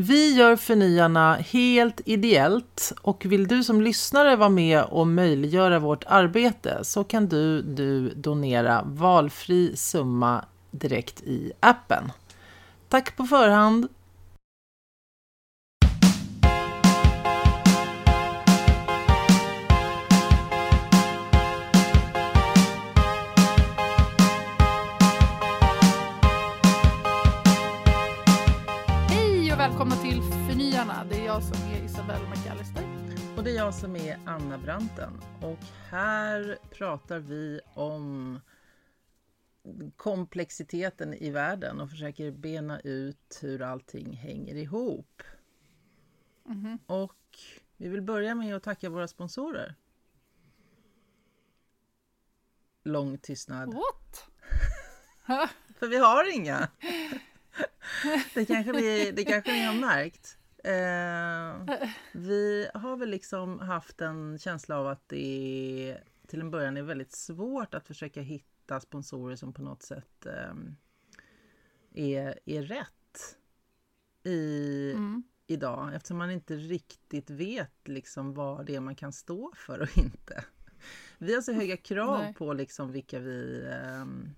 Vi gör Förnyarna helt ideellt och vill du som lyssnare vara med och möjliggöra vårt arbete så kan du, du donera valfri summa direkt i appen. Tack på förhand! Jag som är Isabelle McAllister. Och det är jag som är Anna Branten. Och här pratar vi om komplexiteten i världen och försöker bena ut hur allting hänger ihop. Mhm. Och vi vill börja med att tacka våra sponsorer. Lång tystnad. What? För vi har inga. Det kanske, vi, det kanske ni har märkt. Eh, vi har väl liksom haft en känsla av att det till en början är väldigt svårt att försöka hitta sponsorer som på något sätt eh, är, är rätt i, Mm. idag eftersom man inte riktigt vet liksom vad det är man kan stå för och inte. Vi har så höga krav Nej. på liksom vilka vi ehm,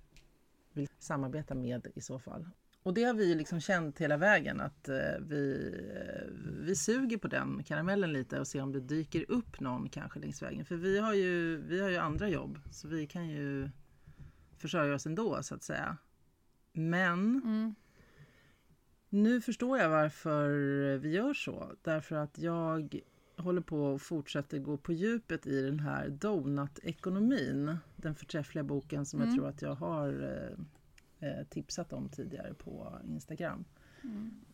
vill samarbeta med i så fall. Och det har vi liksom känt hela vägen att eh, vi, eh, vi suger på den karamellen lite och ser om det dyker upp någon kanske längs vägen. För vi har ju, vi har ju andra jobb så vi kan ju försörja oss ändå så att säga. Men Mm. nu förstår jag varför vi gör så. Därför att jag håller på och fortsätter gå på djupet i den här Donut-ekonomin. Den förträffliga boken som jag Mm. tror att jag har eh, tipsat om tidigare på Instagram.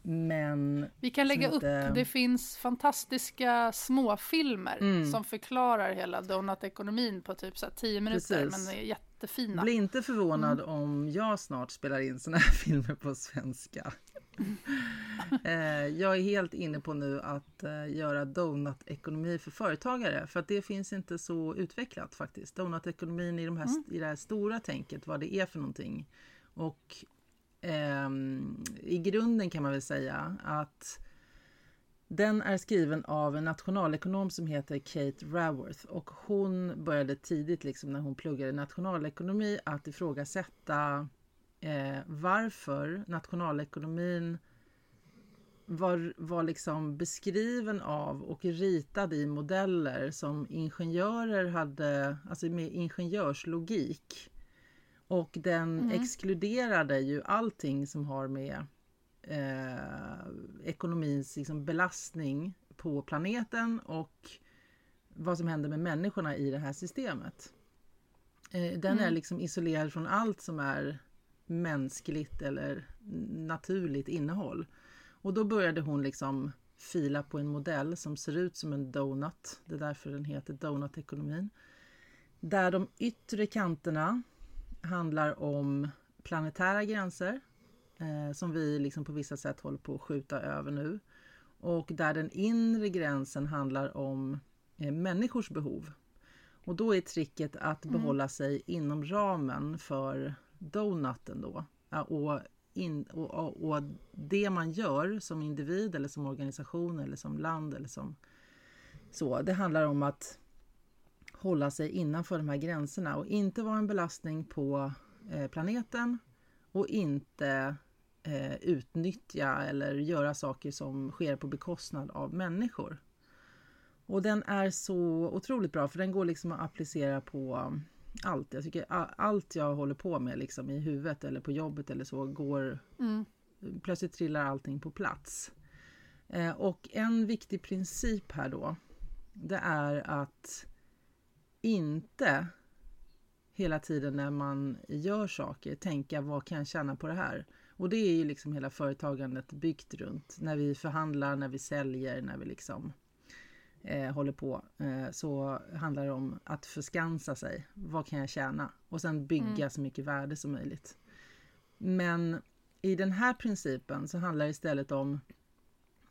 Men Vi kan lägga inte- upp, det finns fantastiska småfilmer Mm. som förklarar hela donutekonomin på typ så här 10 minuter, Precis. men det är jättefina. bli inte förvånad om jag snart spelar in såna här filmer på svenska. Eh, jag är helt inne på nu att eh, göra donutekonomi för företagare för att det finns inte så utvecklat faktiskt. Donutekonomin i, de här, i det här stora tänket, vad det är för någonting. Och eh, i grunden kan man väl säga att den är skriven av en nationalekonom som heter Kate Raworth och hon började tidigt liksom när hon pluggade nationalekonomi att ifrågasätta eh, varför nationalekonomin var, var liksom beskriven av och ritad i modeller som ingenjörer hade, alltså med ingenjörslogik. Och den Mm. exkluderade ju allting som har med eh, ekonomins liksom, belastning på planeten och vad som händer med människorna i det här systemet. Eh, den är Mm. liksom isolerad från allt som är mänskligt eller naturligt innehåll. Och då började hon liksom fila på en modell som ser ut som en donut. Det är därför den heter donutekonomin. Där de yttre kanterna handlar om planetära gränser eh, som vi liksom på vissa sätt håller på att skjuta över nu. Och där den inre gränsen handlar om eh, människors behov. Och då är tricket att Mm. behålla sig inom ramen för donuten då. Och, in, och, och, och det man gör som individ eller som organisation eller som land eller som så, det handlar om att hålla sig innanför de här gränserna och inte vara en belastning på eh, planeten och inte eh, utnyttja eller göra saker som sker på bekostnad av människor. Och den är så otroligt bra för den går liksom att applicera på um, allt. Jag tycker allt jag håller på med liksom i huvudet eller på jobbet eller så går Mm. plötsligt trillar allting på plats. Eh, och en viktig princip här då, det är att inte hela tiden när man gör saker tänka vad kan jag tjäna på det här? Och det är ju liksom hela företagandet byggt runt. När vi förhandlar, när vi säljer, när vi liksom eh, håller på eh, så handlar det om att förskansa sig. Vad kan jag tjäna? Och sen bygga Mm. så mycket värde som möjligt. Men i den här principen så handlar det istället om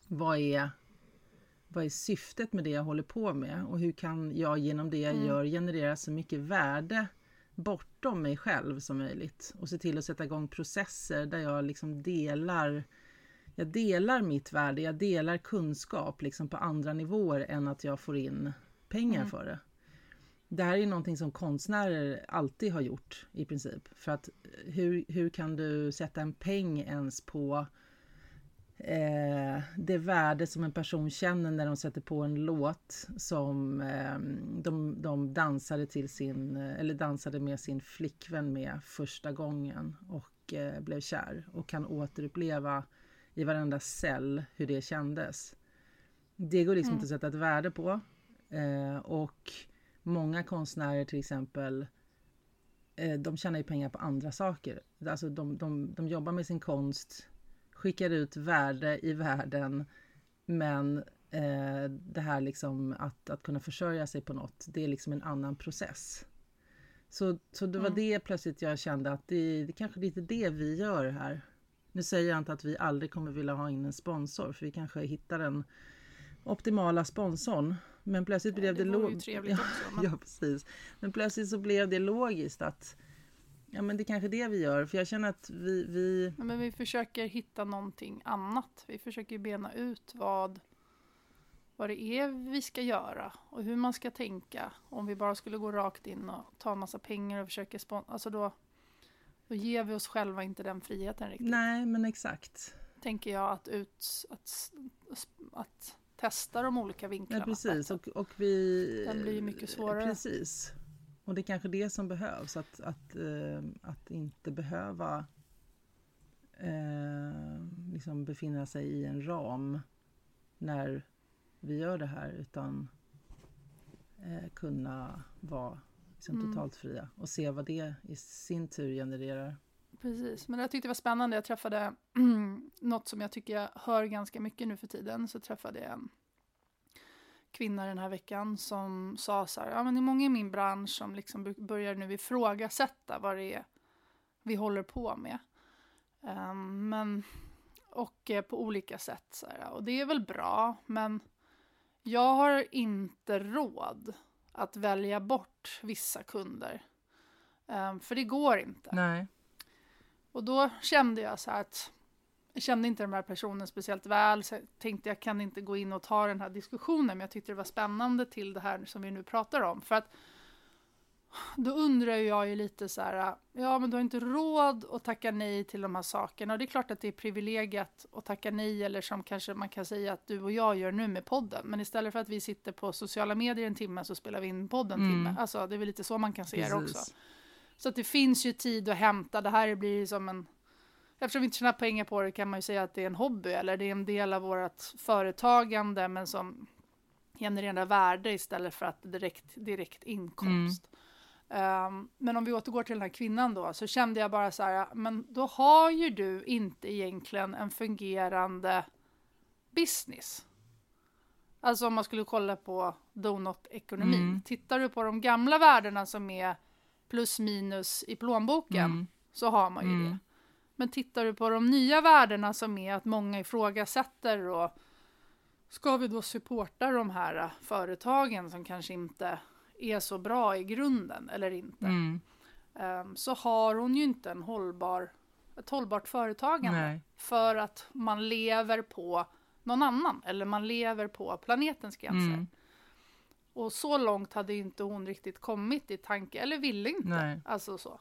vad är, vad är syftet med det jag håller på med och hur kan jag genom det jag Mm. gör generera så mycket värde bortom mig själv som möjligt och se till att sätta igång processer där jag liksom delar jag delar mitt värde, jag delar kunskap liksom på andra nivåer än att jag får in pengar Mm. för det. Det här är någonting som konstnärer alltid har gjort i princip. För att eh, hur, hur kan du sätta en peng ens på eh, det värde som en person känner när de sätter på en låt som eh, de, de dansade till sin, eller dansade med sin flickvän med första gången och eh, blev kär och kan återuppleva i varenda cell hur det kändes. Det går liksom Mm. inte att sätta ett värde på. Eh, och många konstnärer till exempel eh, de tjänar ju pengar på andra saker. Alltså de, de, de jobbar med sin konst, skickar ut värde i världen men eh, det här liksom att, att kunna försörja sig på något, det är liksom en annan process. Så, så det var Mm. det plötsligt jag kände att det, det kanske lite det vi gör här. Nu säger jag inte att vi aldrig kommer vilja ha in en sponsor för vi kanske hittar den optimala sponsorn. Men plötsligt blev det, det vore ju lo- trevligt Ja. Men, Ja, precis. Men plötsligt så blev det logiskt att ja, men det är kanske det vi gör. För jag känner att vi, vi Ja, men vi försöker hitta någonting annat. Vi försöker bena ut vad, vad det är vi ska göra och hur man ska tänka. Om vi bara skulle gå rakt in och ta en massa pengar och försöka sponsra, alltså då, då ger vi oss själva inte den friheten riktigt. Nej, men exakt. Tänker jag att, ut, att, att testa de olika vinklarna. Ja, precis. Och, och vi... Den blir ju mycket svårare. Precis. Och det är kanske det som behövs. Att, att, eh, att inte behöva eh, liksom befinna sig i en ram när vi gör det här. Utan eh, kunna vara liksom Mm. totalt fria och se vad det i sin tur genererar. Precis, men jag tyckte det var spännande. Jag träffade något som jag tycker jag hör ganska mycket nu för tiden. Så träffade jag en kvinna den här veckan som sa så här, ja men det är många i min bransch som liksom börjar nu ifrågasätta vad det är vi håller på med. Ehm, men, och eh, på olika sätt. Så här, och det är väl bra, men jag har inte råd att välja bort vissa kunder. Ehm, för det går inte. Nej. Och då kände jag så här att jag kände inte den här personen speciellt väl, så jag tänkte jag kan inte gå in och ta den här diskussionen, men jag tyckte det var spännande till det här som vi nu pratar om. För att då undrar jag ju lite så här, ja men du har inte råd att tacka nej till de här sakerna. Och det är klart att det är privilegiet att tacka nej, eller som kanske man kan säga att du och jag gör nu med podden. Men istället för att vi sitter på sociala medier en timme så spelar vi in podden en Mm. timme. Alltså det är väl lite så man kan se det också. Så att det finns ju tid att hämta. Det här blir ju som en... Eftersom vi inte tjänar pengar på det kan man ju säga att det är en hobby eller det är en del av vårt företagande men som genererar värde istället för att direkt, direkt inkomst. Ehm, men om vi återgår till den här kvinnan då så kände jag bara så här, men då har ju du inte egentligen en fungerande business. Alltså om man skulle kolla på donut-ekonomin. Mm. Tittar du på de gamla värdena som är plus minus i plånboken Mm. så har man ju Mm. det. Men tittar du på de nya värdena som är att många ifrågasätter och ska vi då supporta de här äh, företagen som kanske inte är så bra i grunden eller inte. Mm. Ehm, så har hon ju inte en hållbar, ett hållbart företagande. Nej. För att man lever på någon annan eller man lever på planetens gränser. Mm. Och så långt hade inte hon riktigt kommit i tanke, eller ville inte. Nej. Alltså så.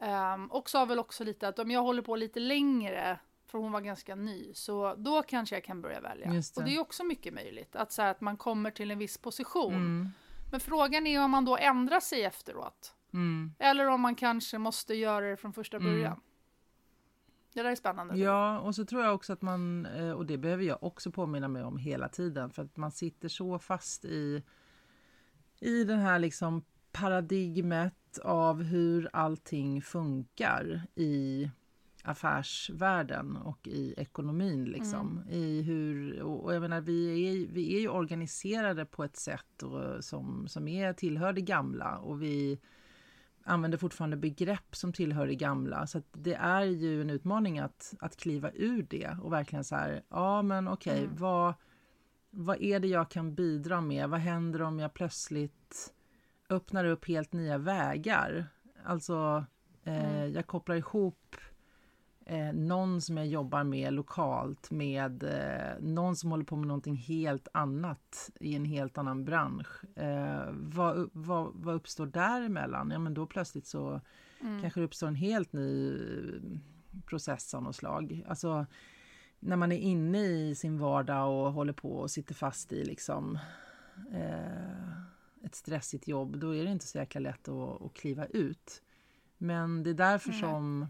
Um, och sa väl också lite att om jag håller på lite längre, för hon var ganska ny, så då kanske jag kan börja välja. Det. Och det är också mycket möjligt, att, så här, att man kommer till en viss position. Mm. Men frågan är om man då ändrar sig efteråt. Mm. Eller om man kanske måste göra det från första Mm. början. Det där är spännande. Ja, och så tror jag också att man, eh, och det behöver jag också påminna mig om hela tiden, för att man sitter så fast i, i den här liksom paradigmet av hur allting funkar i affärsvärlden och i ekonomin. Liksom. I hur, och jag menar, vi, är, vi är ju organiserade på ett sätt och, som, som är, tillhör det gamla och vi använder fortfarande begrepp som tillhör det gamla. Så det är ju en utmaning att, att kliva ur det och verkligen så här, ja men okej, Mm. vad, vad är det jag kan bidra med? Vad händer om jag plötsligt öppnar upp helt nya vägar? Alltså, eh, Mm. jag kopplar ihop eh, någon som jag jobbar med lokalt med eh, någon som håller på med någonting helt annat i en helt annan bransch. Eh, vad, vad, vad uppstår däremellan? Ja, men då plötsligt så mm. kanske det uppstår en helt ny process av något slag. Alltså, när man är inne i sin vardag och håller på och sitter fast i liksom eh, ett stressigt jobb, då är det inte så jäkla lätt att, att kliva ut. Men det är därför mm. som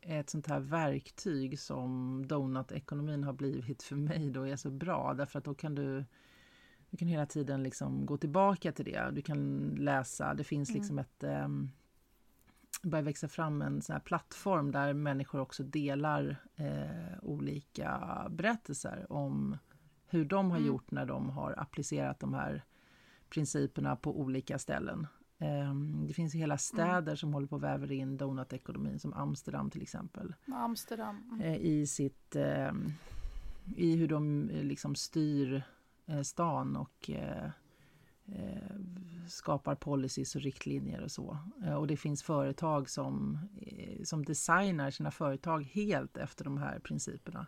ett sånt här verktyg som donut-ekonomin har blivit för mig då är så bra. Därför att då kan du, du kan hela tiden liksom gå tillbaka till det. Du kan läsa, det finns liksom mm. ett... Um, börjar växa fram en sån här plattform där människor också delar eh, olika berättelser om hur de har mm. gjort när de har applicerat de här principerna på olika ställen. Ehm, det finns hela mm. städer mm. som håller på att väva in donutekonomin, som Amsterdam till exempel. Amsterdam. Mm. Eh, I sitt... Ehm, I hur de eh, liksom styr eh, stan och skapar policies och riktlinjer och så. Och det finns företag som, som designar sina företag helt efter de här principerna.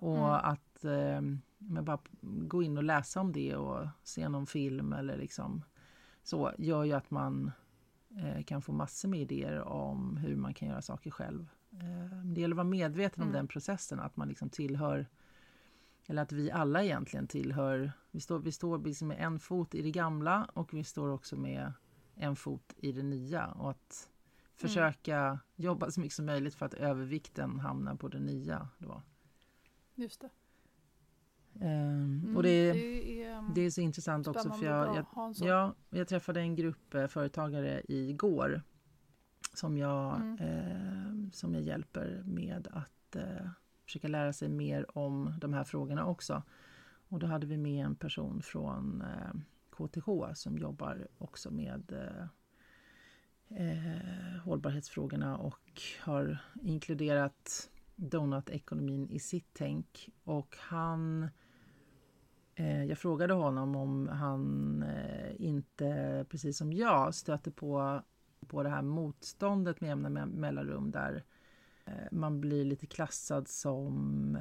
Och mm. att ehm, men bara gå in och läsa om det och se någon film eller liksom så gör ju att man eh, kan få massor med idéer om hur man kan göra saker själv. Eh, det gäller att vara medveten mm. om den processen, att man liksom tillhör eller att vi alla egentligen tillhör, vi står, vi står liksom med en fot i det gamla och vi står också med en fot i det nya och att försöka mm. jobba så mycket som möjligt för att övervikten hamnar på det nya. Då. Just det. Um, mm, och det, det, är, det är så intressant också för jag, jag, ja, jag träffade en grupp eh, företagare igår som jag, mm. eh, som jag hjälper med att eh, försöka lära sig mer om de här frågorna också. Och då hade vi med en person från eh, KTH som jobbar också med eh, eh, hållbarhetsfrågorna och har inkluderat donutekonomin i sitt tänk. Och han Eh, jag frågade honom om han eh, inte, precis som jag, stöter på, på det här motståndet med jämna mellanrum där eh, man blir lite klassad som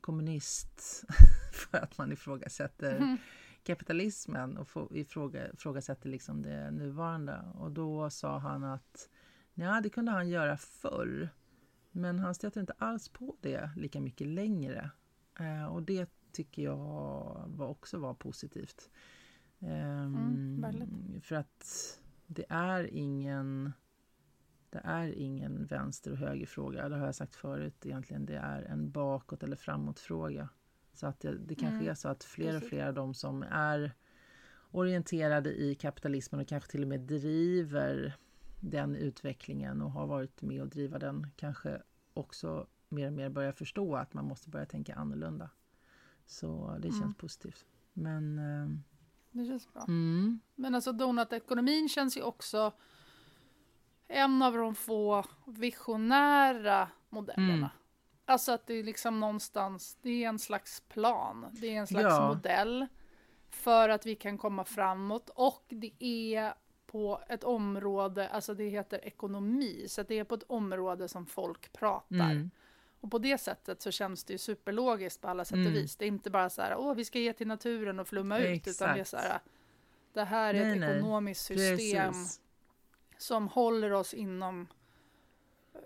kommunist för att man ifrågasätter mm. kapitalismen och ifråga, ifrågasätter liksom det nuvarande. Och då sa han att ja, det kunde han göra förr. Men han stöter inte alls på det lika mycket längre. och det tycker jag var också var positivt. Um, mm, för att det är ingen det är ingen vänster och högerfråga, det har jag sagt förut egentligen. Det är en bakåt eller framåtfråga. Så att det, det kanske mm. är så att fler och fler av de som är orienterade i kapitalismen och kanske till och med driver den utvecklingen och har varit med och driva den kanske också mer och mer börjar förstå att man måste börja tänka annorlunda. Så det känns mm. positivt. Men... Eh, det känns bra. Mm. Men alltså donutekonomin känns ju också en av de få visionära modellerna. Mm. Alltså att det är liksom någonstans, det är en slags plan, det är en slags ja. modell för att vi kan komma framåt och det är på ett område, alltså det heter ekonomi, så det är på ett område som folk pratar. Mm. Och på det sättet så känns det ju superlogiskt på alla sätt och mm. vis. Det är inte bara så här, åh, vi ska ge till naturen och flumma ut, Exakt. utan det är så här, det här är nej, ett ekonomiskt system Precis. som håller oss inom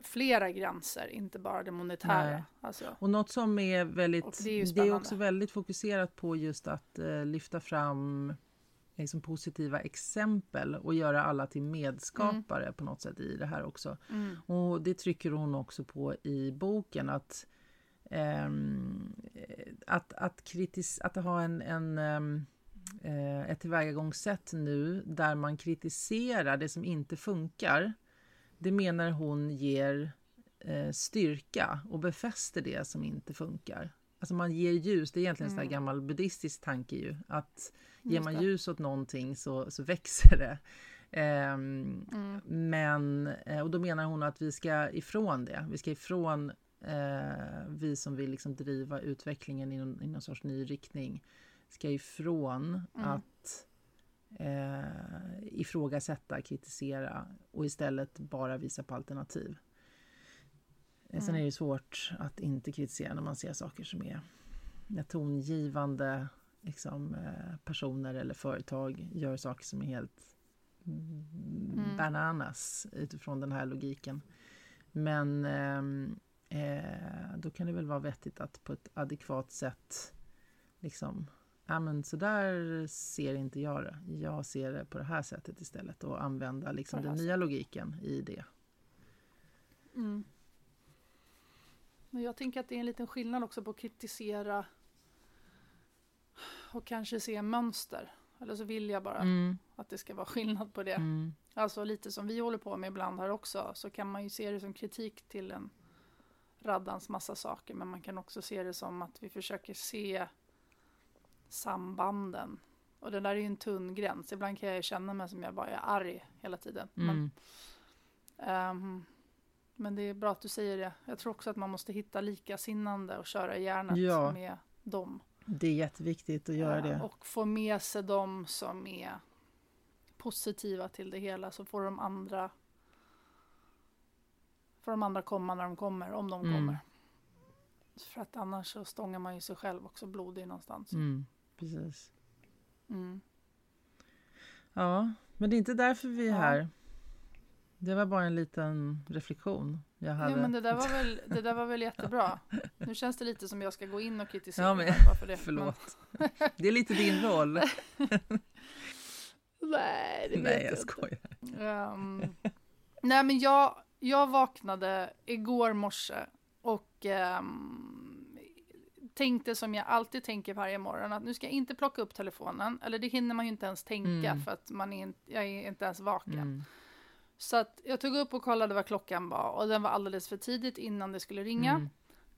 flera gränser, inte bara det monetära. Alltså. Och något som är väldigt, det är, det är, också väldigt fokuserat på just att uh, lyfta fram liksom positiva exempel och göra alla till medskapare mm. på något sätt i det här också. Mm. Och det trycker hon också på i boken att um, att, att, kritis att ha en, en um, ett tillvägagångssätt nu där man kritiserar det som inte funkar. Det menar hon ger eh, styrka och befäster det som inte funkar. Alltså man ger ljus, det är egentligen mm. en gammal buddhistisk tanke ju. Att ger man ljus åt någonting så, så växer det. Um, mm. Men, eh, och då menar hon att vi ska ifrån det. Vi ska ifrån uh, vi som vill liksom driva utvecklingen i någon, i någon sorts ny riktning. Ska ifrån mm. att uh, ifrågasätta, kritisera och istället bara visa på alternativ. Mm. Sen är det svårt att inte kritisera när man ser saker som är tongivande liksom, eh, personer eller företag gör saker som är helt mm. bananas utifrån den här logiken. Men ehm, eh, då kan det väl vara vettigt att på ett adekvat sätt liksom ja men så där ser inte jag det. Jag ser det på det här sättet istället och använda liksom den nya logiken i det. Mm. Men jag tänker att det är en liten skillnad också på att kritisera och kanske se mönster. Eller så vill jag bara mm. att det ska vara skillnad på det. Mm. Alltså lite som vi håller på med ibland här också, så kan man ju se det som kritik till en raddans massa saker, men man kan också se det som att vi försöker se sambanden. Och det där är ju en tunn gräns. Ibland kan jag känna mig som jag bara är arg hela tiden. Mm. Men, um, men det är bra att du säger det. Jag tror också att man måste hitta likasinnande och köra hjärnet ja. med dem. Det är jätteviktigt att göra det. Och få med sig de som är positiva till det hela så får de andra får de andra komma när de kommer, om de mm. kommer. För att annars så stångar man ju sig själv också blodig någonstans. Mm, precis. Mm. Ja, men det är inte därför vi är ja. här. Det var bara en liten reflektion jag hade. Ja, men det där var väl, det där var väl jättebra. Nu känns det lite som jag ska gå in och kritisera. Ja, men, för det. Förlåt. Men... Det är lite din roll. nej, det Nej, jag skojar. Um, nej, men jag, jag vaknade igår morse och um, tänkte som jag alltid tänker varje morgon att nu ska jag inte plocka upp telefonen. Eller det hinner man ju inte ens tänka mm. för att man är, jag är inte ens vaken. Mm. Så att jag tog upp och kollade vad klockan var och den var alldeles för tidigt innan det skulle ringa.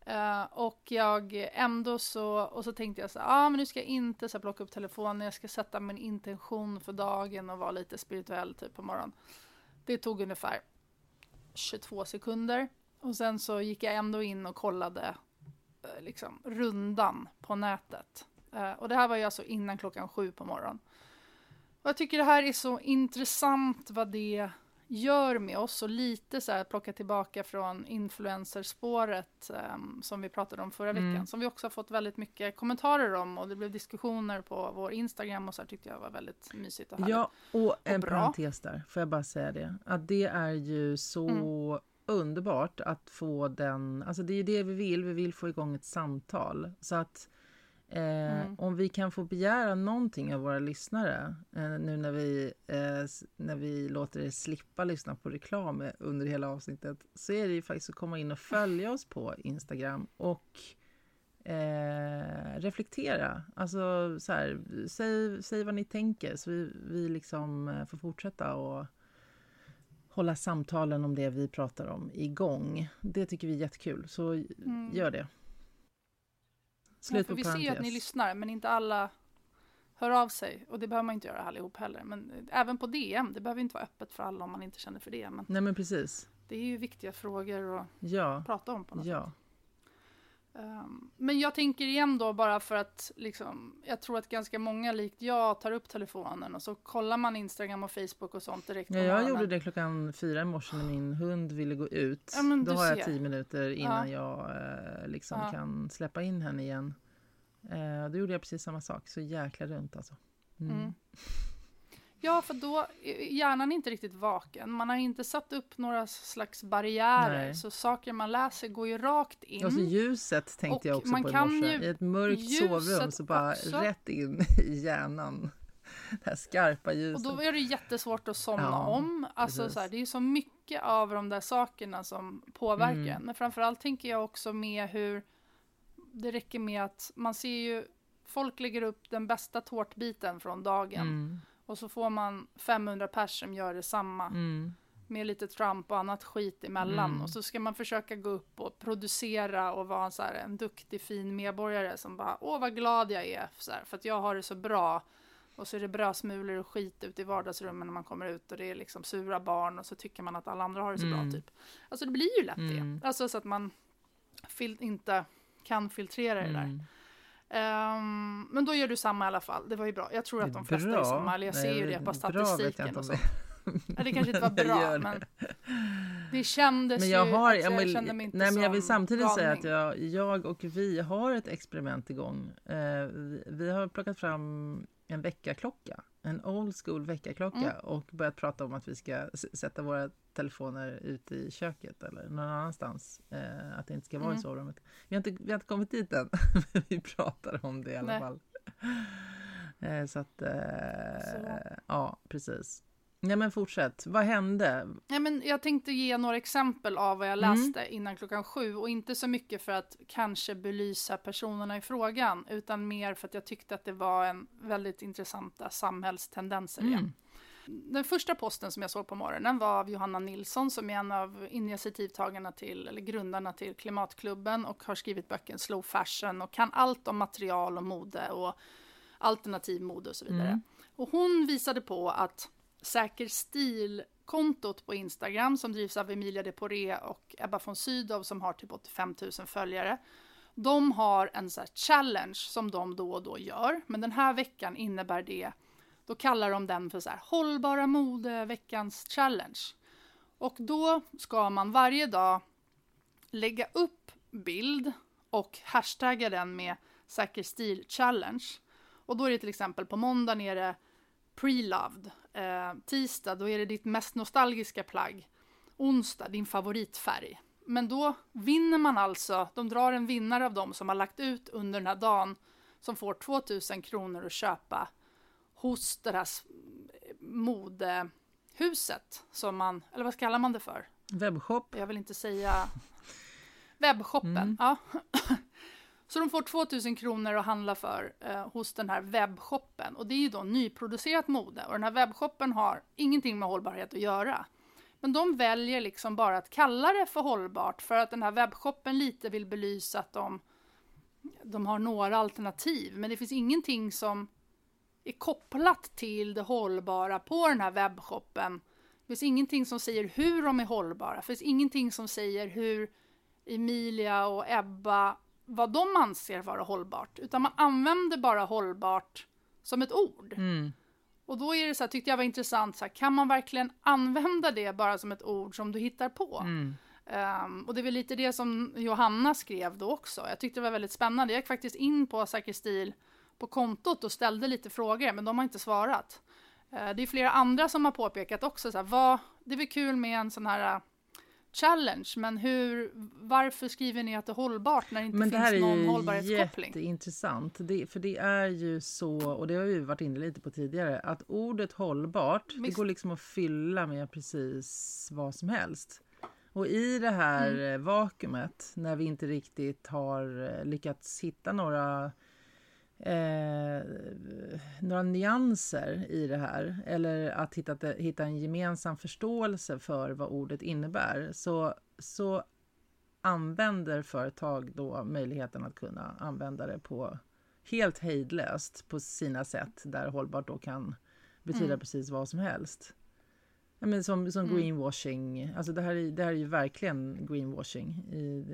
Mm. Uh, och jag ändå så, och så tänkte jag så ja ah, men nu ska jag inte så plocka upp telefonen, jag ska sätta min intention för dagen och vara lite spirituell typ på morgonen. Det tog ungefär 22 sekunder och sen så gick jag ändå in och kollade uh, liksom rundan på nätet. Uh, och det här var ju alltså innan klockan sju på morgonen. Och jag tycker det här är så intressant vad det gör med oss och lite så här plocka tillbaka från influencerspåret um, som vi pratade om förra mm. veckan, som vi också har fått väldigt mycket kommentarer om. Och det blev diskussioner på vår Instagram och så här tyckte jag var väldigt mysigt och Ja, och en och parentes där, får jag bara säga det, att det är ju så mm. underbart att få den, alltså det är ju det vi vill, vi vill få igång ett samtal. Så att Eh, mm. Om vi kan få begära någonting av våra lyssnare eh, nu när vi, eh, när vi låter er slippa lyssna på reklam under hela avsnittet så är det ju faktiskt att komma in och följa oss på Instagram och reflektera. Alltså så här, säg, säg vad ni tänker så vi, vi liksom får fortsätta och hålla samtalen om det vi pratar om igång. Det tycker vi är jättekul, så mm. gör det. Slut på Vi ser ju att ni lyssnar, men inte alla hör av sig. Och det behöver man inte göra allihop heller. Men även på DM, det behöver inte vara öppet för alla om man inte känner för det. Men Nej, men precis. Det är ju viktiga frågor att ja. prata om på något ja. sätt. Um, men jag tänker igen då bara för att liksom, jag tror att ganska många likt jag tar upp telefonen och så kollar man Instagram och Facebook och sånt direkt. Ja, jag gjorde det klockan fyra i morse när min hund ville gå ut. Ja, då har jag tio minuter innan ja. jag eh, liksom ja. kan släppa in henne igen. Eh, då gjorde jag precis samma sak, så jäkla runt alltså. Mm. Mm. Ja, för då hjärnan är inte riktigt vaken. Man har inte satt upp några slags barriärer, Nej. så saker man läser går ju rakt in. Och så ljuset tänkte jag också på i morse. I ett mörkt sovrum så bara också. rätt in i hjärnan. Det här skarpa ljuset. Och då är det jättesvårt att somna ja, om. Alltså så här, det är så mycket av de där sakerna som påverkar mm. Men framförallt tänker jag också med hur det räcker med att man ser ju folk lägger upp den bästa tårtbiten från dagen. Mm. Och så får man 500 pers som gör detsamma. Mm. Med lite Trump och annat skit emellan. Mm. Och så ska man försöka gå upp och producera och vara så här, en duktig fin medborgare som bara, åh vad glad jag är så här, för att jag har det så bra. Och så är det brödsmulor och skit ute i vardagsrummen när man kommer ut och det är liksom sura barn och så tycker man att alla andra har det så mm. bra typ. Alltså det blir ju lätt det. Mm. Alltså så att man inte kan filtrera det där. Um, men då gör du samma i alla fall. Det var ju bra. Jag tror att de flesta bra. är samma. Eller jag ser ju det på statistiken och så. Det. kanske inte var bra, men, Det kändes men jag ju har, jag, vill, kände mig inte nej, men jag vill samtidigt säga galning. att jag, jag och vi har ett experiment igång. Eh, vi, vi har plockat fram en väckarklocka, en old school väckarklocka Mm. och börjat prata om att vi ska sätta våra telefoner ute i köket eller någon annanstans. Eh, att det inte ska vara i Mm. sovrummet. Vi har, inte, vi har inte kommit dit än, men vi pratar om det i alla Nej. fall. Eh, så att, eh, Så. ja precis. Nej men fortsätt, vad hände? Ja, men jag tänkte ge några exempel av vad jag Mm. läste innan klockan sju och inte så mycket för att kanske belysa personerna i frågan utan mer för att jag tyckte att det var en väldigt intressanta samhällstendenser igen. Mm. Den första posten som jag såg på morgonen var av Johanna Nilsson som är en av initiativtagarna till, eller grundarna till Klimatklubben och har skrivit böcken Slow Fashion och kan allt om material och mode och alternativ mode och så vidare. Mm. Och hon visade på att Säker stil-kontot på Instagram som drivs av Emilia de Poré och Ebba von Sydow som har typ 85 000 följare. De har en så här challenge som de då och då gör, men den här veckan innebär det då kallar de den för så här hållbara mode veckans challenge. Och då ska man varje dag lägga upp bild och hashtagga den med säker stil challenge. Och då är det till exempel på måndag är det pre-loved. Eh, tisdag då är det ditt mest nostalgiska plagg. Onsdag din favoritfärg. Men då vinner man alltså, de drar en vinnare av dem som har lagt ut under den här dagen som får 2000 kronor att köpa hos det här modehuset som man, eller vad kallar man det för? Webbshop? Jag vill inte säga webbshoppen. Mm. Ja. Så de får 2000 kronor att handla för eh, hos den här webbshoppen. Och det är ju då nyproducerat mode. Och den här webbshoppen har ingenting med hållbarhet att göra. Men de väljer liksom bara att kalla det för hållbart för att den här webbshoppen lite vill belysa att de, de har några alternativ. Men det finns ingenting som är kopplat till det hållbara på den här webbshoppen. Det finns ingenting som säger hur de är hållbara. Det finns ingenting som säger hur Emilia och Ebba, vad de anser vara hållbart. Utan man använder bara hållbart som ett ord. Mm. Och då är det så här, tyckte jag var intressant, så här, kan man verkligen använda det bara som ett ord som du hittar på? Mm. Ehm, och det är väl lite det som Johanna skrev då också. Jag tyckte det var väldigt spännande. Jag gick faktiskt in på Säker stil på kontot och ställde lite frågor, men de har inte svarat. Eh, det är flera andra som har påpekat också, så här, vad, det är väl kul med en sån här challenge, men hur, varför skriver ni att det är hållbart när det inte Men det finns här är någon ju hållbarhetskoppling? jätteintressant. Det, för det är ju så, och det har vi varit inne lite på tidigare, att ordet hållbart, det Visst. går liksom att fylla med precis vad som helst. Och i det här Mm. vakuumet, när vi inte riktigt har eh, lyckats hitta några eh, några nyanser i det här eller att hitta, hitta en gemensam förståelse för vad ordet innebär så, så använder företag då möjligheten att kunna använda det på helt hejdlöst på sina sätt där hållbart då kan betyda Mm. precis vad som helst. Ja, men som som Mm. greenwashing, alltså det här, är, det här är ju verkligen greenwashing i,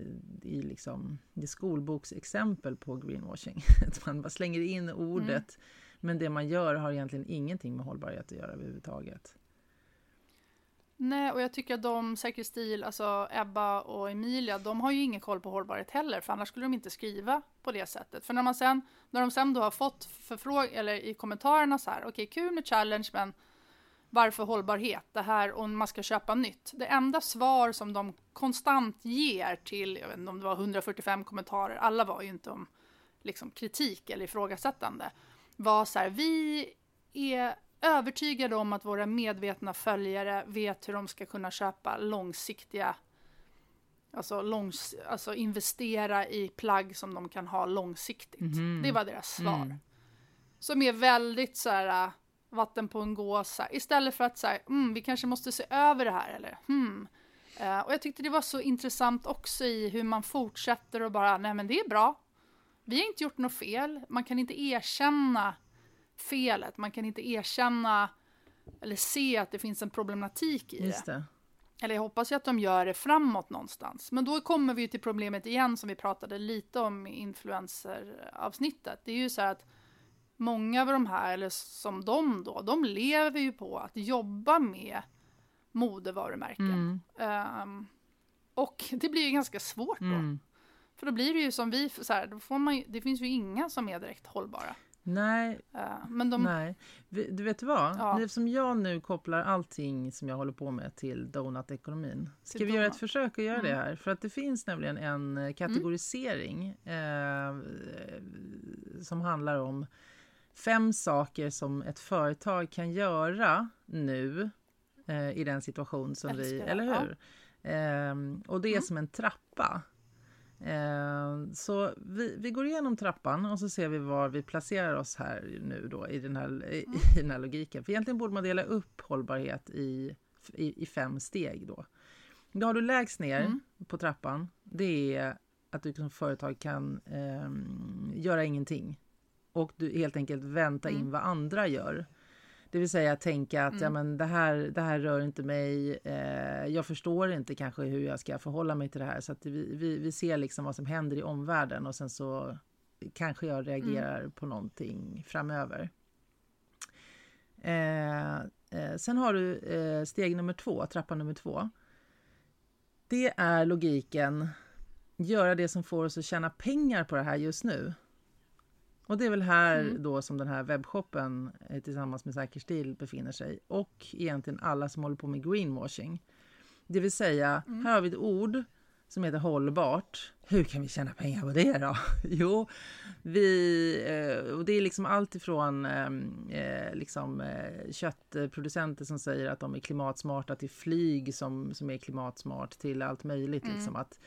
i liksom, det är skolboksexempel på greenwashing. Att man bara slänger in ordet men det man gör har egentligen ingenting med hållbarhet att göra överhuvudtaget. Nej, och jag tycker att de, Säker stil, alltså Ebba och Emilia, de har ju ingen koll på hållbarhet heller, för annars skulle de inte skriva på det sättet. För när, man sen, när de sen då har fått förfrågan, eller i kommentarerna så här, okej, kul med challenge, men varför hållbarhet? Det här om man ska köpa nytt. Det enda svar som de konstant ger till, jag vet inte om det var 145 kommentarer, alla var ju inte om liksom, kritik eller ifrågasättande, var så här, vi är övertygade om att våra medvetna följare vet hur de ska kunna köpa långsiktiga Alltså, långs, alltså investera i plagg som de kan ha långsiktigt. Mhm. Det var deras svar. Mm. Som är väldigt så här vatten på en gås. så här. Istället för att säga, mm, vi kanske måste se över det här eller hmm. Eh, och jag tyckte det var så intressant också i hur man fortsätter och bara, nej men det är bra. Vi har inte gjort något fel. Man kan inte erkänna felet. Man kan inte erkänna eller se att det finns en problematik i det. det. Eller jag hoppas ju att de gör det framåt någonstans. Men då kommer vi ju till problemet igen som vi pratade lite om i influenceravsnittet. Det är ju så här att många av de här, eller som de då, de lever ju på att jobba med modevarumärken. Mm. Um, och det blir ju ganska svårt då. Mm. För då blir det ju som vi, så här, då får man ju, det finns ju inga som är direkt hållbara. Nej, Uh, men de, nej. Du vet vad? Ja. Eftersom jag nu kopplar allting som jag håller på med till donutekonomin. Ska Till vi göra ett donut. försök att göra det Mm. här? För att det finns nämligen en eh, kategorisering eh, som handlar om fem saker som ett företag kan göra nu eh, i den situation som vi... Älskar Eller ja. hur? Ehm, och det är Mm. som en trappa. Ehm, så vi, vi går igenom trappan och så ser vi var vi placerar oss här nu då i den här, i, Mm. i den här logiken. För egentligen borde man dela upp hållbarhet i, i, i fem steg då. Då har du lägst ner Mm. på trappan. Det är att du som företag kan ehm, göra ingenting. Och du helt enkelt vänta in Mm. vad andra gör. Det vill säga tänka att Mm. ja, men det, här, det här rör inte mig. Eh, jag förstår inte kanske hur jag ska förhålla mig till det här. Så att vi, vi, vi ser liksom vad som händer i omvärlden och sen så kanske jag reagerar på någonting framöver. Eh, eh, sen har du eh, steg nummer två, trappa nummer två. Det är logiken göra det som får oss att tjäna pengar på det här just nu. Och det är väl här Mm. då som den här webbshoppen eh, tillsammans med Säker stil befinner sig och egentligen alla som håller på med greenwashing. Det vill säga, Mm. här har vi ett ord som heter hållbart. Hur kan vi tjäna pengar på det då? Jo, vi, eh, och det är liksom allt ifrån ehm, eh, liksom, köttproducenter som säger att de är klimatsmarta till flyg som, som är klimatsmart till allt möjligt. Mm. Liksom, att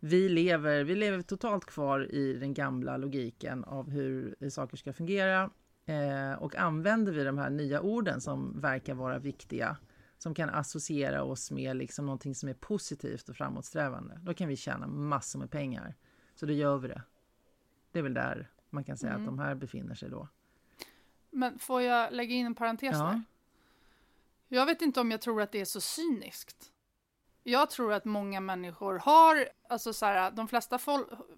vi lever, vi lever totalt kvar i den gamla logiken av hur saker ska fungera. Eh, och använder vi de här nya orden som verkar vara viktiga, som kan associera oss med liksom någonting som är positivt och framåtsträvande, då kan vi tjäna massor med pengar. Så då gör vi det. Det är väl där man kan säga Mm. att de här befinner sig då. Men får jag lägga in en parentes Ja. där? Jag vet inte om jag tror att det är så cyniskt. Jag tror att många människor har, alltså så här, de flesta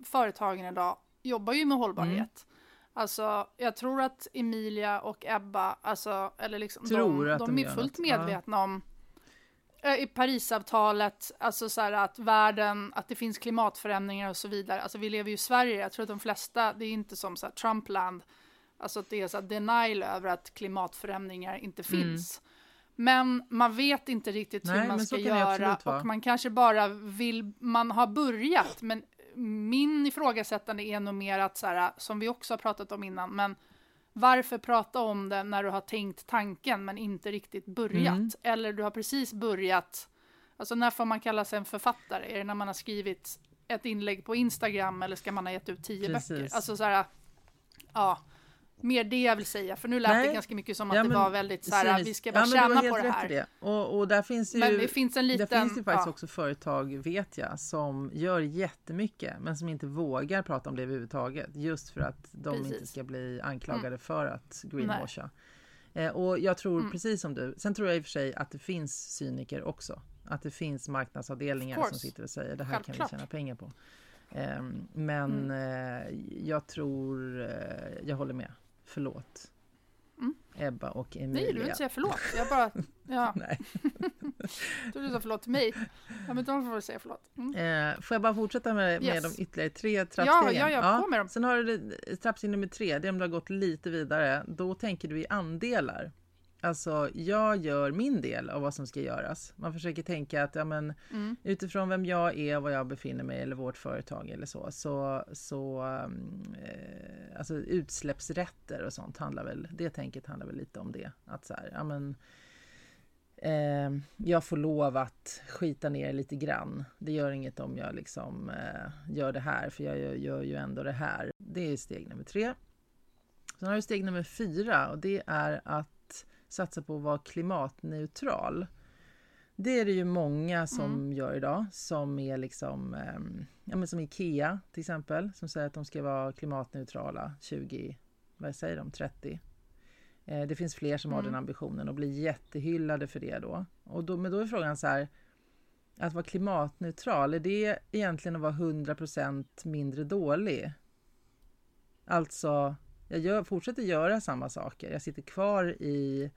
företagen idag jobbar ju med hållbarhet. Mm. Alltså, jag tror att Emilia och Ebba, alltså, eller liksom, Tror de, de de är fullt något. Ja. medvetna om eh, i Parisavtalet, alltså så här att världen, att det finns klimatförändringar och så vidare. Alltså vi lever ju i Sverige, jag tror att de flesta, det är inte som så här Trumpland, alltså att det är så här denial över att klimatförändringar inte Mm. Men man vet inte riktigt Nej, hur man ska göra absolut och man kanske bara vill, man har börjat, men min ifrågasättande är nog mer att så här, som vi också har pratat om innan, men varför prata om det när du har tänkt tanken men inte riktigt börjat? Mm. Eller du har precis börjat, alltså när får man kalla sig en författare? Är det när man har skrivit ett inlägg på Instagram eller ska man ha gett ut tio Precis. böcker? Alltså så här, ja, mer det jag vill säga, för nu lät Nej. det ganska mycket som att Ja, det men var väldigt så här, vi ska bara ja, tjäna på det här. Det. Och, och där finns det ju... Men det finns en liten... Där finns det faktiskt ja, också företag, vet jag, som gör jättemycket men som inte vågar prata om det överhuvudtaget just för att de inte Precis. ska bli anklagade för att greenwasha. Eh, och jag tror Mm. precis som du. Sen tror jag i och för sig att det finns cyniker också. Att det finns marknadsavdelningar som sitter och säger det här kan Självklart. vi tjäna pengar på. Ehm, men Mm. eh, jag tror, eh, jag håller med. Förlåt. Mm. Ebba och Emilia. Nej, du vill inte säga förlåt. Jag bara... Ja, Nej. du sa förlåt till mig. Ja, men då får säga förlåt. Mm. Eh, får jag bara fortsätta med, med Yes. de ytterligare tre trappstegen? Ja, ja, ja, på med dem. Sen har du trappsteg nummer tre, det är om du har gått lite vidare. Då tänker du i andelar. Alltså, jag gör min del av vad som ska göras. Man försöker tänka att ja, men, Mm. utifrån vem jag är, var jag befinner mig eller vårt företag eller så, så, så um, eh, alltså utsläppsrätter och sånt handlar väl, det tänket handlar väl lite om det. Att så här, ja men eh, jag får lov att skita ner lite grann. Det gör inget om jag liksom eh, gör det här, för jag gör, gör ju ändå det här. Det är steg nummer tre. Sen har du steg nummer fyra och det är att satsa på att vara klimatneutral. Det är det ju många som gör idag som är liksom, ehm, ja men som Ikea till exempel, som säger att de ska vara klimatneutrala 20, vad säger de, 30. Eh, det finns fler som har Mm. den ambitionen och blir jättehyllade för det då. Och då. Men då är frågan så här, att vara klimatneutral, är det egentligen att vara 100% mindre dålig? Alltså, jag gör, fortsätter göra samma saker. Jag sitter kvar i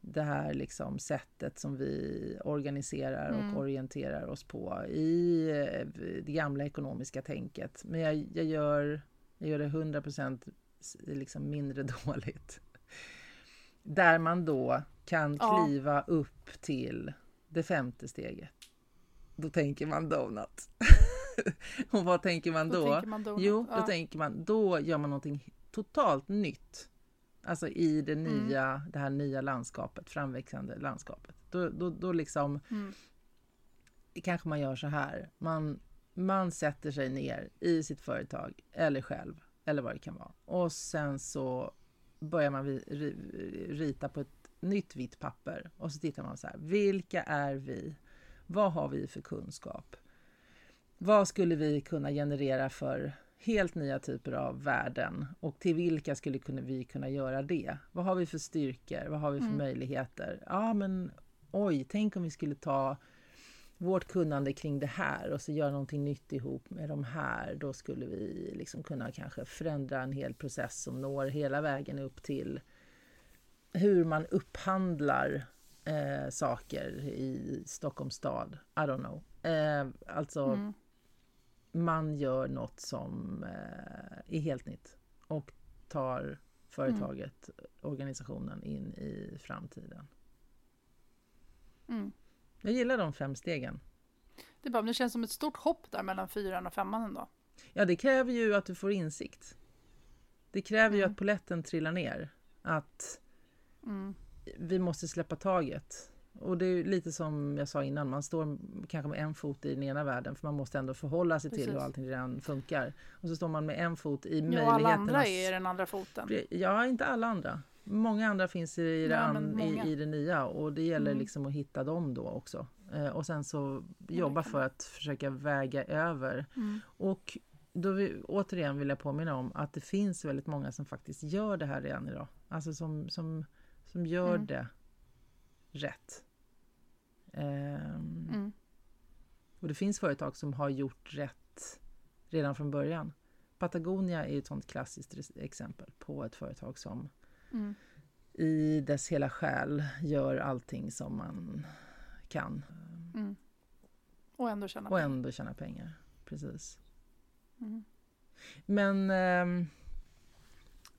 det här liksom sättet som vi organiserar och Mm. orienterar oss på i eh, det gamla ekonomiska tänket. Men jag, jag, gör, jag gör det 100% s- liksom mindre dåligt. Där man då kan Ja. kliva upp till det femte steget. Då tänker man donut. och vad tänker man Då då? tänker man donut. Jo, då ja. tänker man, då gör man någonting totalt nytt. Alltså i det Mm. nya, det här nya landskapet, framväxande landskapet. Då, då, då liksom Mm. kanske man gör så här. Man, man sätter sig ner i sitt företag eller själv eller vad det kan vara. Och sen så börjar man rita på ett nytt vitt papper och så tittar man så här. Vilka är vi? Vad har vi för kunskap? Vad skulle vi kunna generera för helt nya typer av värden och till vilka skulle vi kunna göra det? Vad har vi för styrkor? Vad har vi för Mm. möjligheter? Ja, men oj, tänk om vi skulle ta vårt kunnande kring det här och så göra någonting nytt ihop med de här. Då skulle vi liksom kunna kanske förändra en hel process som når hela vägen upp till hur man upphandlar eh, saker i Stockholms stad. I don't know. Eh, alltså, Mm. Man gör något som eh, är helt nytt och tar företaget, organisationen in i framtiden. Mm. Jag gillar de fem stegen. Det, bara, det känns som ett stort hopp där mellan fyran och femman ändå. Ja, det kräver ju att du får insikt. Det kräver ju Mm. att poletten trillar ner. Att Mm. vi måste släppa taget. Och det är lite som jag sa innan, man står kanske med en fot i den ena världen för man måste ändå förhålla sig till Precis. hur allting redan funkar. Och så står man med en fot i Ja, och möjligheternas... alla andra är i den andra foten. Ja, inte alla andra. Många andra finns i det, Ja, an, i, i det nya och det gäller Mm. liksom att hitta dem då också. Eh, och sen så jobba för att försöka väga över. Mm. Och då vi, återigen vill jag påminna om att det finns väldigt många som faktiskt gör det här redan idag. Alltså som, som, som gör Mm. det rätt. Ehm, Mm. och det finns företag som har gjort rätt redan från början. Patagonia är ett sånt klassiskt exempel på ett företag som Mm. i dess hela själ gör allting som man kan Mm. Och ändå och pengar. ändå tjäna pengar. Precis. Mm. Men ehm,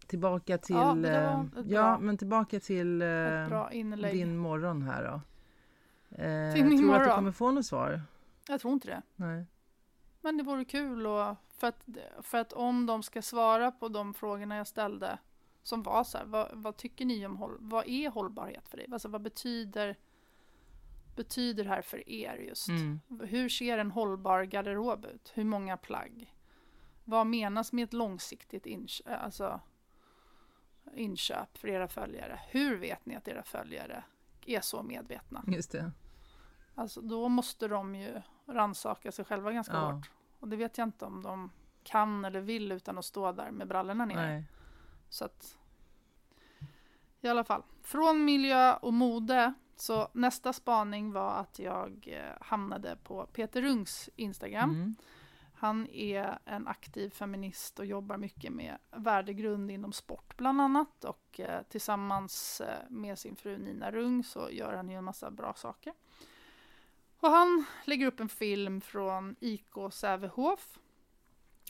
tillbaka till... Ja, ehm, ett ja, men tillbaka till eh, din morgon här då. Eh, Till min tror du att du kommer få något svar? Jag tror inte det. Nej. Men det vore kul och för att, för att om de ska svara på de frågorna jag ställde som var så här, vad, vad tycker ni om håll, vad är hållbarhet för dig? Alltså vad betyder betyder här för er just? Mm. Hur ser en hållbar garderob ut? Hur många plagg? Vad menas med ett långsiktigt inköp, alltså, inköp för era följare? Hur vet ni att era följare är så medvetna? Just det. Alltså, då måste de ju rannsaka sig själva ganska Ja. hårt. Och det vet jag inte om de kan eller vill utan att stå där med brallorna nere. Nej. Så att, I alla fall, från miljö och mode. Så nästa spaning var att jag eh, hamnade på Peter Rungs Instagram. Mm. Han är en aktiv feminist och jobbar mycket med värdegrund inom sport bland annat. Och eh, tillsammans eh, med sin fru Nina Rung så gör han ju en massa bra saker. Och han lägger upp en film från IK Sävehof.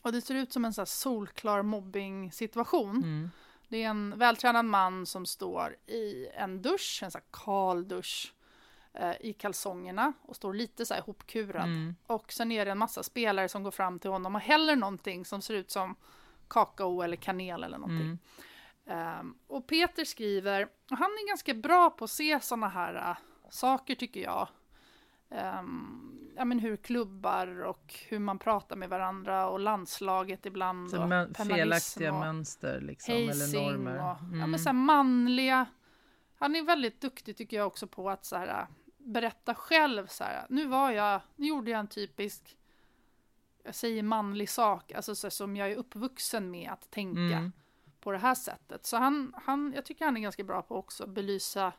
Och det ser ut som en så solklar mobbing-situation. Mm. Det är en vältränad man som står i en dusch, en så kal dusch, i kalsongerna och står lite så här ihopkurad. Mm. Och sen är det en massa spelare som går fram till honom och häller någonting som ser ut som kakao eller kanel eller någonting. Mm. Ehm, och Peter skriver, och han är ganska bra på att se sådana här äh, saker tycker jag. Ehm, ja, men hur klubbar och hur man pratar med varandra och landslaget ibland. Så men, felaktiga och mönster liksom, eller normer. och ja, Mm. men så här manliga. Han är väldigt duktig tycker jag också på att så här, berätta själv så här. Nu var jag, nu gjorde jag en typisk, jag säger manlig sak, alltså så som jag är uppvuxen med att tänka Mm. på det här sättet. Så han, han, jag tycker han är ganska bra på också att belysa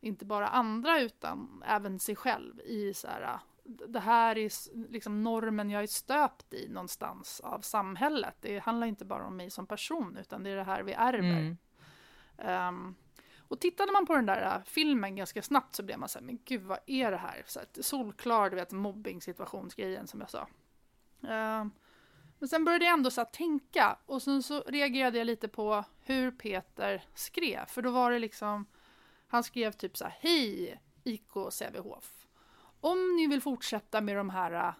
inte bara andra utan även sig själv i så här, det här är liksom normen jag är stöpt i någonstans av samhället. Det handlar inte bara om mig som person utan det är det här vi ärver. Mm. Ehm, och tittade man på den där äh, filmen ganska snabbt så blev man så här, men gud vad är det här? Så här solklar, du vet, mobbing-situationsgrejen som jag sa. Uh, men sen började jag ändå så tänka och sen så reagerade jag lite på hur Peter skrev. För då var det liksom, han skrev typ så här, hej IK Sävehof. Om ni vill fortsätta med de här uh,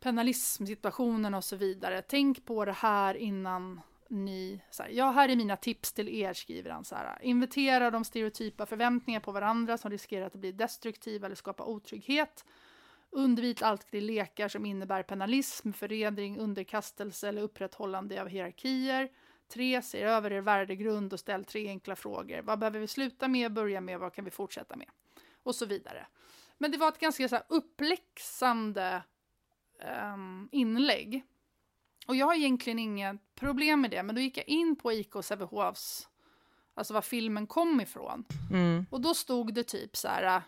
penalismsituationen och så vidare. Tänk på det här innan ni... Så här, ja, här är mina tips till er, skriver han. Så här, inventera de stereotypa förväntningar på varandra som riskerar att bli destruktiva eller skapa otrygghet. Undvik alltid lekar som innebär penalism, förredring, underkastelse eller upprätthållande av hierarkier. 3. Se över er värdegrund och ställ tre enkla frågor. Vad behöver vi sluta med, börja med, vad kan vi fortsätta med? Och så vidare. Men det var ett ganska så här, uppläxande um, inlägg. Och jag har egentligen inget problem med det, men då gick jag in på IK Sävehofs, alltså var filmen kom ifrån. Mm. Och då stod det typ så här,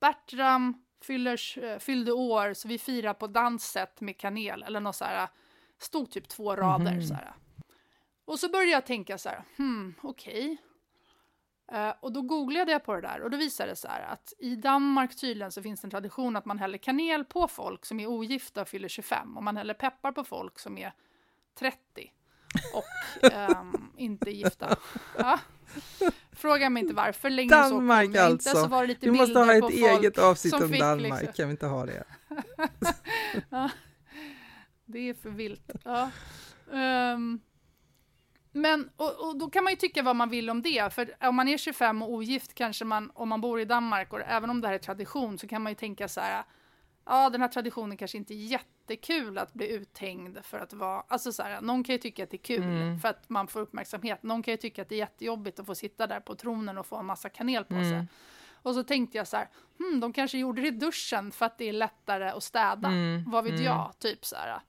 Bertram fyller, eh, fyllde år så vi firar på danset med kanel, eller något så här, stod typ två rader mm. så här. Och så började jag tänka så här, hmm, okej. Okay. Uh, och då googlade jag på det där och då visade det sig att i Danmark tydligen så finns det en tradition att man häller kanel på folk som är ogifta och fyller 25 och man häller peppar på folk som är 30 och um, inte gifta. Ja. Fråga mig inte varför, länge Danmark så alltså. inte, så var det lite vi måste ha ett eget avsnitt om fick, Danmark, liksom. kan vi inte ha det? ja. Det är för vilt. Ja. Um, men, och, och, då kan man ju tycka vad man vill om det, för om man är 25 och ogift kanske man, om man bor i Danmark, och även om det här är tradition, så kan man ju tänka så här, ja den här traditionen kanske inte är jättekul att bli uthängd för att vara, alltså så här, någon kan ju tycka att det är kul mm. för att man får uppmärksamhet, någon kan ju tycka att det är jättejobbigt att få sitta där på tronen och få en massa kanel på mm. sig. Och så tänkte jag så här, hmm, de kanske gjorde det i duschen för att det är lättare att städa, mm. vad vet mm. jag, typ så här.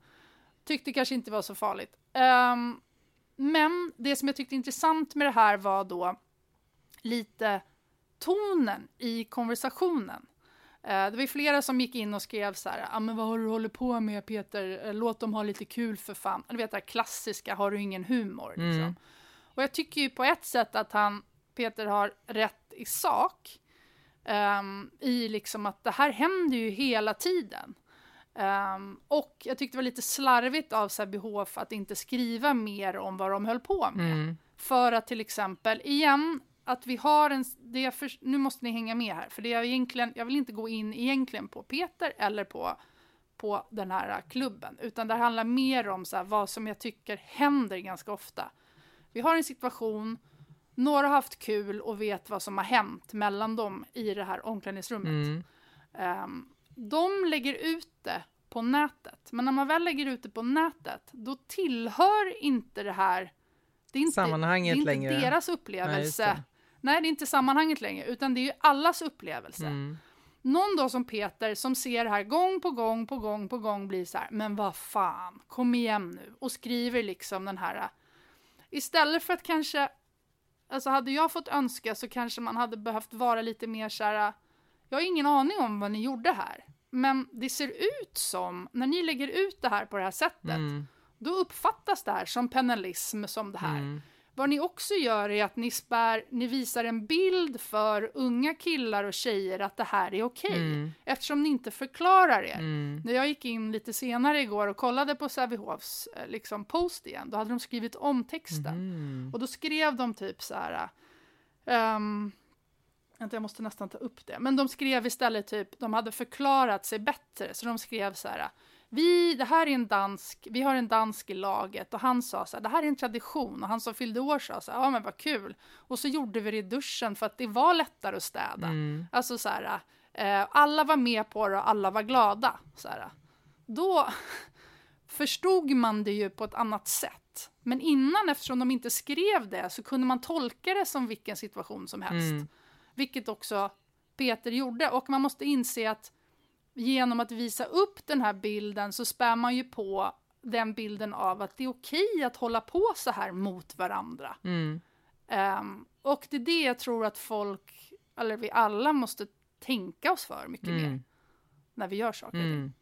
Tyckte kanske inte var så farligt. Um, men det som jag tyckte intressant med det här var då lite tonen i konversationen. Eh, det var flera som gick in och skrev så här, ah, men vad har du hållit på med Peter, eh, låt dem ha lite kul för fan. Du vet det här klassiska, har du ingen humor? Mm. Liksom. Och jag tycker ju på ett sätt att han, Peter har rätt i sak. Um, I liksom att det här händer ju hela tiden. Um, och jag tyckte det var lite slarvigt av Säbehof att inte skriva mer om vad de höll på med. Mm. För att till exempel, igen, att vi har en... Det för, nu måste ni hänga med här, för det är egentligen, jag vill inte gå in egentligen på Peter eller på, på den här klubben, utan det handlar mer om så här, vad som jag tycker händer ganska ofta. Vi har en situation, några har haft kul och vet vad som har hänt mellan dem i det här omklädningsrummet. Mm. Um, de lägger ut det på nätet. Men när man väl lägger ut det på nätet, då tillhör inte det här det är inte, sammanhanget det är inte längre. deras upplevelse. Nej det. Nej, det är inte sammanhanget längre, utan det är ju allas upplevelse. Mm. Någon då som Peter som ser det här gång på gång på gång på gång blir så här, men vad fan, kom igen nu, och skriver liksom den här, istället för att kanske, alltså hade jag fått önska så kanske man hade behövt vara lite mer så här, jag har ingen aning om vad ni gjorde här. Men det ser ut som, när ni lägger ut det här på det här sättet, mm. då uppfattas det här som penalism, som det här. Mm. Vad ni också gör är att ni, spär, ni visar en bild för unga killar och tjejer att det här är okej, okay, mm. eftersom ni inte förklarar er. Mm. När jag gick in lite senare igår och kollade på Sävehofs eh, liksom, post igen, då hade de skrivit om texten. Mm. Och då skrev de typ så här, um, jag måste nästan ta upp det. Men de skrev istället typ, de hade förklarat sig bättre. Så de skrev så här, vi, det här är en dansk, vi har en dansk i laget och han sa så här, det här är en tradition och han som fyllde år sa så här, ja men vad kul. Och så gjorde vi det i duschen för att det var lättare att städa. Mm. Alltså så här, eh, alla var med på det och alla var glada. Så här. Då förstod man det ju på ett annat sätt. Men innan, eftersom de inte skrev det, så kunde man tolka det som vilken situation som helst. Mm. Vilket också Peter gjorde. Och man måste inse att genom att visa upp den här bilden så spär man ju på den bilden av att det är okej att hålla på så här mot varandra. Mm. Um, och det är det jag tror att folk, eller vi alla måste tänka oss för mycket mm. mer när vi gör saker. Mm.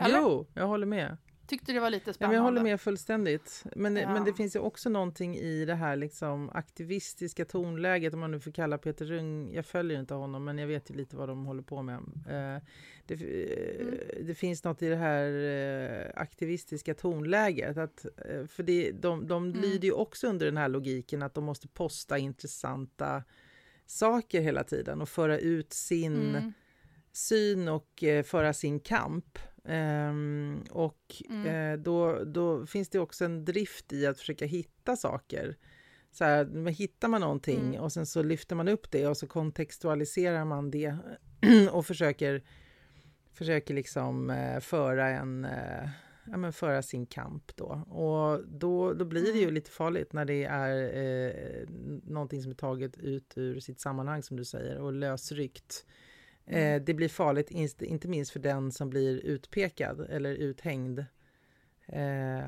Jo, jag håller med. Tyckte det var lite Ja, spännande. men jag håller med fullständigt. Men, det- Ja. men det finns ju också någonting i det här liksom aktivistiska tonläget, om man nu får kalla Peter Rung, jag följer inte honom, men jag vet ju lite vad de håller på med. Eh, det, eh, Mm. det finns något i det här eh, aktivistiska tonläget, att, för det, de, de Mm. lyder ju också under den här logiken att de måste posta intressanta saker hela tiden och föra ut sin Mm. syn och eh, föra sin kamp. Ehm, och Mm. eh, då, då finns det också en drift i att försöka hitta saker. Så här, men hittar man någonting Mm. och sen så lyfter man upp det och så kontextualiserar man det och försöker, försöker liksom eh, föra en eh, ja, men föra sin kamp då. Och då, då blir det ju Mm. lite farligt när det är eh, någonting som är taget ut ur sitt sammanhang som du säger och lösryckt. Mm. Eh, det blir farligt, inte minst för den som blir utpekad eller uthängd. Eh,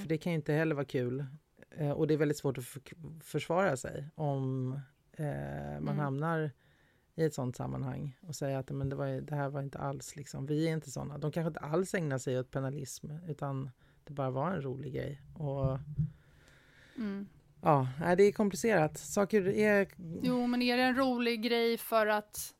För det kan ju inte heller vara kul. Eh, och det är väldigt svårt att för- försvara sig om eh, man Mm. hamnar i ett sånt sammanhang och säga att men det, var, det här var inte alls liksom, vi är inte såna. De kanske inte alls ägnar sig åt penalism utan det bara var en rolig grej. Och Mm. ja, det är komplicerat. Saker är... Jo, men är det en rolig grej för att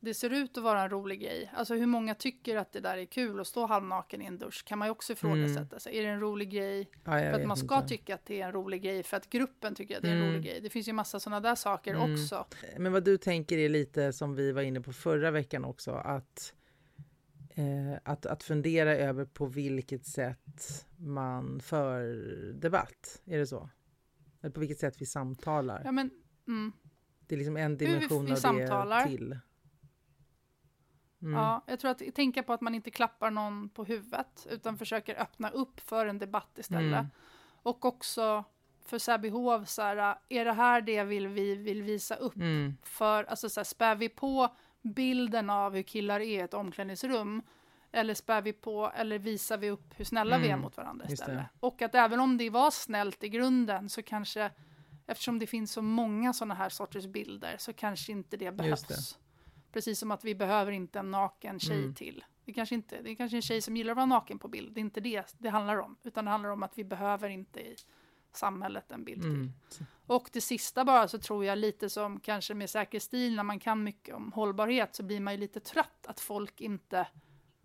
det ser ut att vara en rolig grej? Alltså hur många tycker att det där är kul att stå halvnaken i en dusch? Kan man ju också ifrågasätta sig. Är det en rolig grej jag för att man ska inte. tycka att det är en rolig grej för att gruppen tycker att det är en Mm. rolig grej? Det finns ju massa sådana där saker Mm. också. Men vad du tänker är lite som vi var inne på förra veckan också, att, eh, att, att fundera över på vilket sätt man för debatt. Är det så? Eller på vilket sätt vi samtalar. Ja, men, mm. Det är liksom en vi- dimension vi av samtalar. det till. Mm. Ja, jag tror att tänka på att man inte klappar någon på huvudet utan försöker öppna upp för en debatt istället. Mm. Och också för Säbyhov, så här, är det här det vill vi vill visa upp? Mm. För alltså, så här, spär vi på bilden av hur killar är i ett omklädningsrum eller spär vi på eller visar vi upp hur snälla vi är Mm, mot varandra istället? Och att även om det var snällt i grunden så kanske eftersom det finns så många sådana här sorters bilder så kanske inte det behövs. Precis som att vi behöver inte en naken tjej Mm. till. Det kanske inte, det är kanske en tjej som gillar att vara naken på bild. Det är inte det det handlar om, utan det handlar om att vi behöver inte i samhället en bild till. Mm. Och det sista bara så tror jag lite som kanske med säker stil när man kan mycket om hållbarhet så blir man ju lite trött att folk inte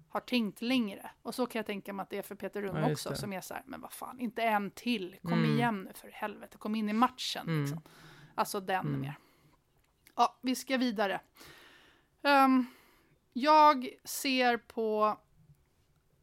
har tänkt längre. Och så kan jag tänka mig att det är för Peter Rung Ja, också som är så här, men vad fan, inte en till, kom Mm. igen nu för helvete, kom in i matchen. Mm. Liksom. Alltså den Mm. mer. Ja, vi ska vidare. Ehm, jag ser på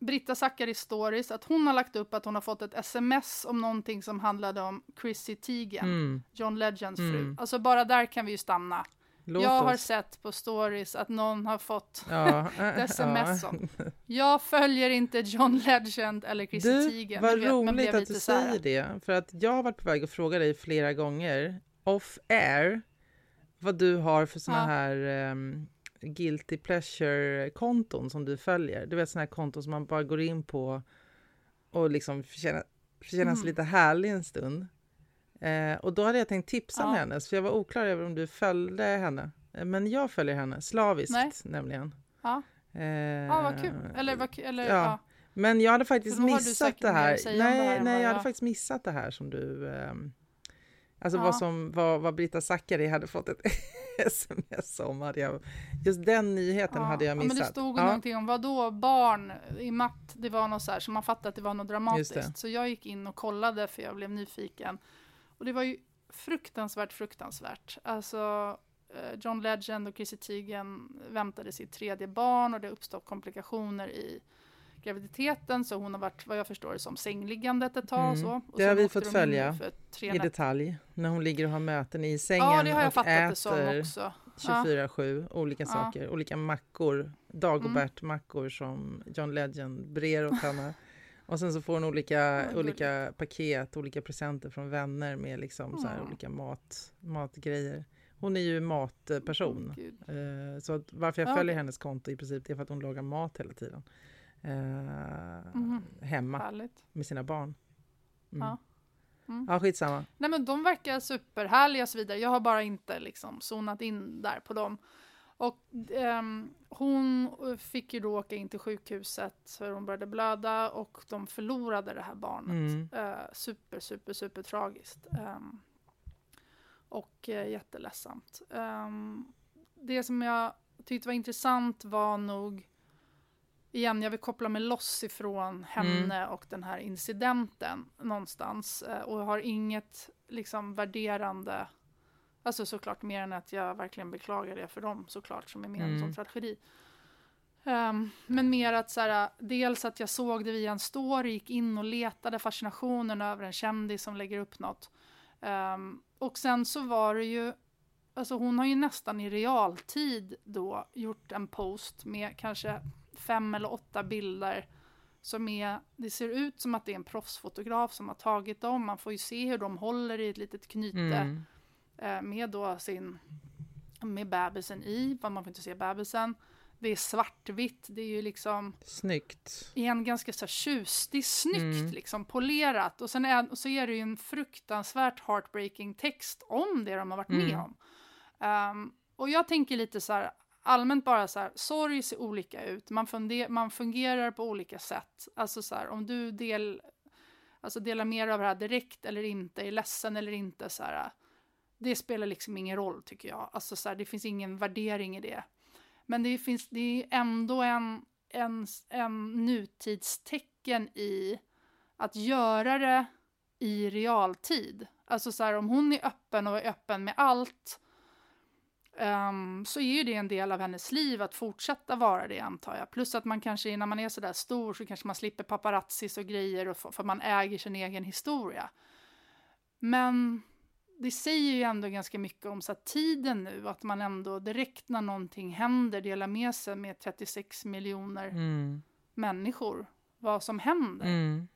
Britta Zackaris stories att hon har lagt upp att hon har fått ett sms om någonting som handlade om Chrissy Teigen, Mm. John Legends fru. Mm. Alltså bara där kan vi ju stanna. Låt jag har oss. sett på stories att någon har fått Ja, sms ja. om. Jag följer inte John Legend eller Chrissy Du, Teigen. vad vet, roligt att du säger det. För att jag har varit på väg att fråga dig flera gånger, off air, vad du har för såna Ja. här um, guilty pleasure-konton som du följer. Du vet såna här konton som man bara går in på och liksom känna sig Mm. lite härlig en stund. Eh, och då hade jag tänkt tipsa om Ja. hennes, för jag var oklar över om du följde henne. Eh, Men jag följer henne, slaviskt Nej. nämligen. Ja. Eh, Ja, vad kul. Eller, vad, eller ja. ja. men jag hade faktiskt missat det här. om det här Nej, nej jag hade jag- faktiskt missat det här som du... ehm, alltså Ja. vad, som, vad, vad Britta Zackari hade fått ett sms om. Hade jag, just den nyheten Ja. hade jag Ja, men missat. det stod Ja. någonting om vad då barn i matt. Det var något så här så man fattade att det var något dramatiskt. Så jag gick in och kollade för jag blev nyfiken. Och det var ju fruktansvärt, fruktansvärt. Alltså eh, John Legend och Chrissy Teigen väntade sitt tredje barn och det uppstod komplikationer i graviditeten så hon har varit vad jag förstår som sängliggandet ett tag och Mm. så. Och Det har vi fått följa I detalj, när hon ligger och har möten i sängen Ja, det har jag och äter också. 24-7, olika Ja. saker, olika mackor, Dagobert-mackor som John Legend brer åt henne. Och sen så får hon olika, Ja, vad olika paket, olika presenter från vänner med liksom så här Mm. olika mat, matgrejer. Hon är ju matperson. Eh, så varför jag Ja, följer hennes konto i princip det är för att hon lagar mat hela tiden. Eh, Mhm. Hemma Härligt. med sina barn. Mm. Ja. Mm. Ja, skitsamma. Nej men de verkar superhärliga och så vidare. Jag har bara inte liksom zonat in där på dem. Och ehm, hon fick ju då åka in till sjukhuset för hon började blöda och de förlorade det här barnet. Mm. Eh, super, super, super tragiskt. Ehm, och eh, jätteledsamt. Ehm, det som jag tyckte var intressant var nog igen, jag vill koppla mig loss ifrån henne Mm. och den här incidenten någonstans. Eh, och har inget liksom värderande, alltså såklart mer än att jag verkligen beklagar det för dem såklart, som är med i en Mm. sån tragedi. Ehm, men mer att så här, dels att jag såg det via en story, gick in och letade fascinationen över en kändis som lägger upp något. Ehm, och sen så var det ju, alltså hon har ju nästan i realtid då gjort en post med kanske fem eller åtta bilder som är, det ser ut som att det är en proffsfotograf som har tagit dem. Man får ju se hur de håller i ett litet knyte Mm. eh, med då sin, med bebisen i, man får inte se bebisen. Det är svartvitt, det är ju liksom Snyggt. igen ganska så här tjus, det är snyggt Mm. liksom, polerat. Och sen är, och så är det ju en fruktansvärt heartbreaking text om det de har varit med Mm. om. Ehm, och jag tänker lite så här, allmänt bara så här, sorg ser olika ut, man, funder, man fungerar på olika sätt. Alltså så här, om du del, alltså delar med dig av det här direkt eller inte, är ledsen eller inte, så här, det spelar liksom ingen roll tycker jag. Alltså så här, det finns ingen värdering i det. Men det finns, det är ändå en, en, en nutidstecken i att göra det i realtid. Alltså så här, om hon är öppen och är öppen med allt ehm, så är ju det en del av hennes liv att fortsätta vara det antar jag. Plus att man kanske, när man är sådär stor så kanske man slipper paparazzis och grejer och för, man äger sin egen historia. Men det säger ju ändå ganska mycket om så tiden nu, att man ändå direkt när någonting händer delar med sig med 36 miljoner Mm. människor vad som händer. Mm.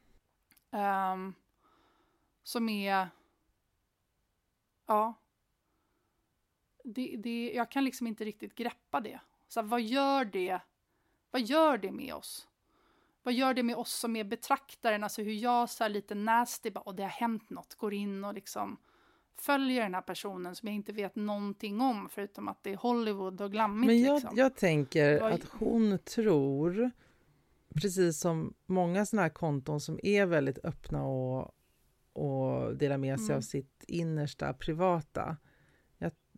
Ehm, som är... Ja. Det, det, jag kan liksom inte riktigt greppa det. Så här, vad gör det? Vad gör det med oss? Vad gör det med oss som är betraktaren? Alltså hur jag så här lite nasty, bara, och det har hänt något, går in och liksom följer den här personen som jag inte vet någonting om förutom att det är Hollywood och glammigt. Men jag, liksom. jag tänker Vad- att hon tror, precis som många sådana här konton som är väldigt öppna och, och delar med sig Mm. av sitt innersta privata.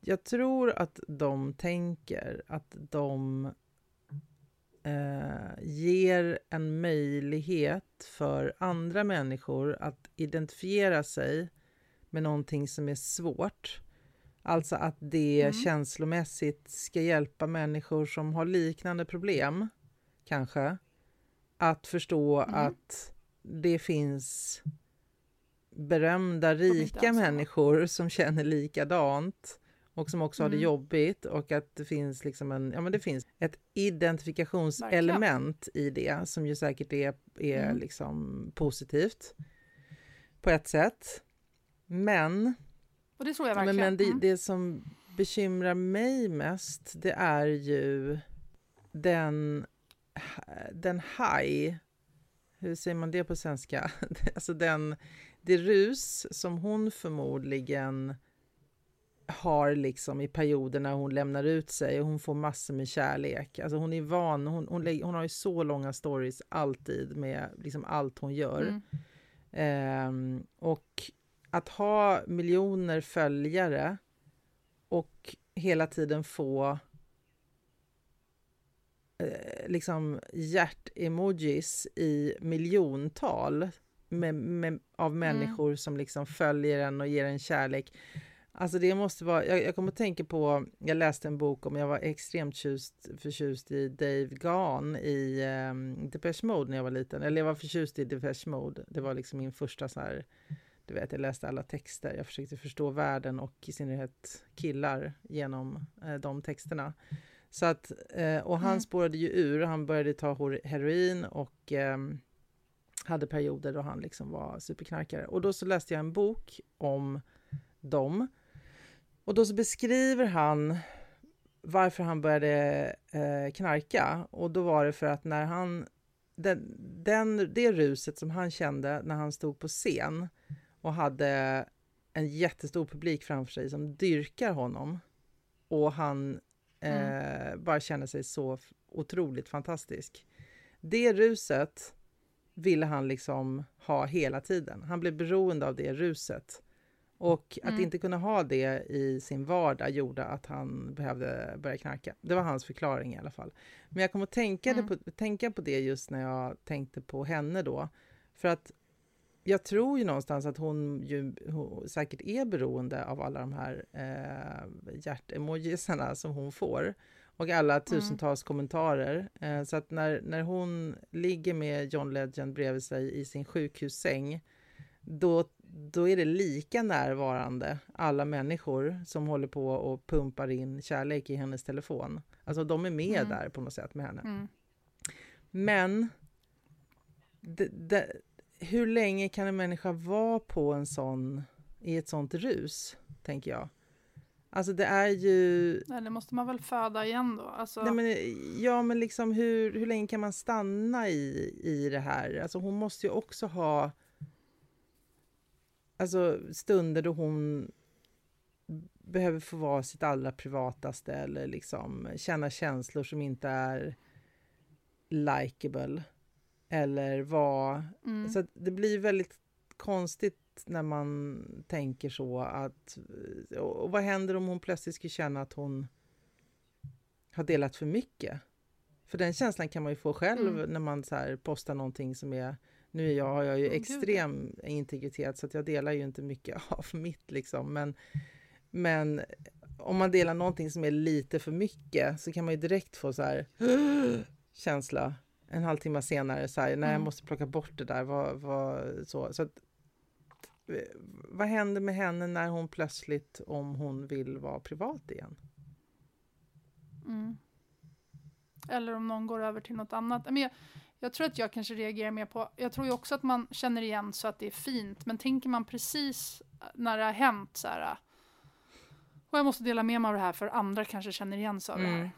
Jag, tror att de tänker att de eh, ger en möjlighet för andra människor att identifiera sig med någonting som är svårt. Alltså att det Mm. känslomässigt ska hjälpa människor som har liknande problem, kanske, att förstå Mm. att det finns berömda, rika människor som känner likadant och som också har det Mm. jobbigt och att det finns liksom en, ja men det finns ett identifikationselement i det som ju säkert är, är Mm. liksom positivt på ett sätt. Men och det tror jag men, verkligen. men det, Mm. det som bekymrar mig mest, det är ju den, den high, hur säger man det på svenska? alltså den, det rus som hon förmodligen har liksom i perioder när hon lämnar ut sig och hon får massor med kärlek. Alltså hon är van, hon, hon, hon har ju så långa stories alltid med liksom allt hon gör. Mm. Ehm, och att ha miljoner följare och hela tiden få eh, liksom hjärt-emojis i miljontal med, med, av människor som liksom följer en och ger en kärlek. Alltså det måste vara, jag, jag kommer att tänka på, jag läste en bok om, jag var extremt tjust, förtjust i Dave Gahan i um, Depeche Mode när jag var liten. Eller jag var förtjust i Depeche Mode. Det var liksom min första så här, du vet, jag läste alla texter. Jag försökte förstå världen och i synnerhet killar genom eh, de texterna. Så att, eh, och han Mm. spårade ju ur, han började ta heroin och ehm, hade perioder då han liksom var superknarkare. Och då så läste jag en bok om dem. Och då så beskriver han varför han började eh, knarka. Och då var det för att när han... Den, den, det ruset som han kände när han stod på scen och hade en jättestor publik framför sig som dyrkar honom och han eh, bara känner sig så otroligt fantastisk. Det ruset ville han liksom ha hela tiden. Han blev beroende av det ruset. Och att mm. inte kunna ha det i sin vardag gjorde att han behövde börja knarka. Det var hans förklaring i alla fall. Men jag kom att tänka, mm. på, tänka på det just när jag tänkte på henne då. För att jag tror ju någonstans att hon, ju, hon säkert är beroende av alla de här eh, hjärtemojisarna som hon får och alla mm. tusentals mm. kommentarer. Eh, så att när, när hon ligger med John Legend bredvid sig i sin sjukhussäng, då, då är det lika närvarande alla människor som håller på och pumpar in kärlek i hennes telefon. Alltså de är med mm. där på något sätt med henne. Mm. Men det, det, hur länge kan en människa vara på en sån, i ett sånt rus, tänker jag. Alltså det är ju... Nej, det måste man väl föda igen då? Alltså... Nej, men, ja, men liksom hur, hur länge kan man stanna i, i det här? Alltså hon måste ju också ha alltså, stunder då hon behöver få vara sitt allra privataste eller liksom känna känslor som inte är likable. Eller vara... Mm. Så det blir väldigt konstigt när man tänker så att... Och vad händer om hon plötsligt skulle känna att hon har delat för mycket? För den känslan kan man ju få själv mm. när man så postar någonting som är... Nu är jag, har jag ju extrem integritet så att jag delar ju inte mycket av mitt liksom. Men, men om man delar någonting som är lite för mycket så kan man ju direkt få så här känsla en halvtimme senare, så här, nej, jag mm. måste plocka bort det där. Vad, vad, så. Så att, vad händer med henne när hon plötsligt, om hon vill vara privat igen? Mm. Eller om någon går över till något annat. Men jag, jag tror att jag kanske reagerar mer på, jag tror ju också att man känner igen så att det är fint, men tänker man precis när det har hänt så här, och jag måste dela med mig av det här för andra kanske känner igen sig av mm. det här.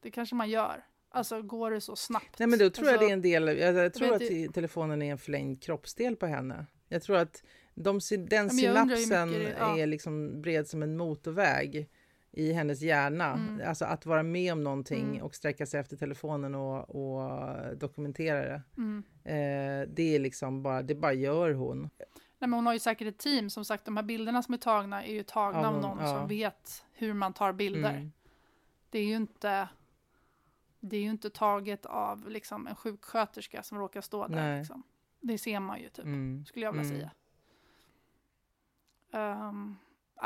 Det kanske man gör. Alltså går det så snabbt? Nej men då tror alltså, jag det är en del, jag, jag tror att det... telefonen är en förlängd kroppsdel på henne. Jag tror att de, den synapsen det, ja. är liksom bred som en motorväg i hennes hjärna. Mm. Alltså att vara med om någonting mm. och sträcka sig efter telefonen och, och dokumentera det. Mm. Eh, det är liksom bara, det bara gör hon. Nej, men hon har ju säkert ett team. Som sagt, de här bilderna som är tagna är ju tagna ja, av någon ja. som vet hur man tar bilder. Mm. Det är ju inte det är ju inte taget av liksom, en sjuksköterska som råkar stå där. Liksom. Det ser man ju typ, mm. skulle jag vilja mm. säga. Um,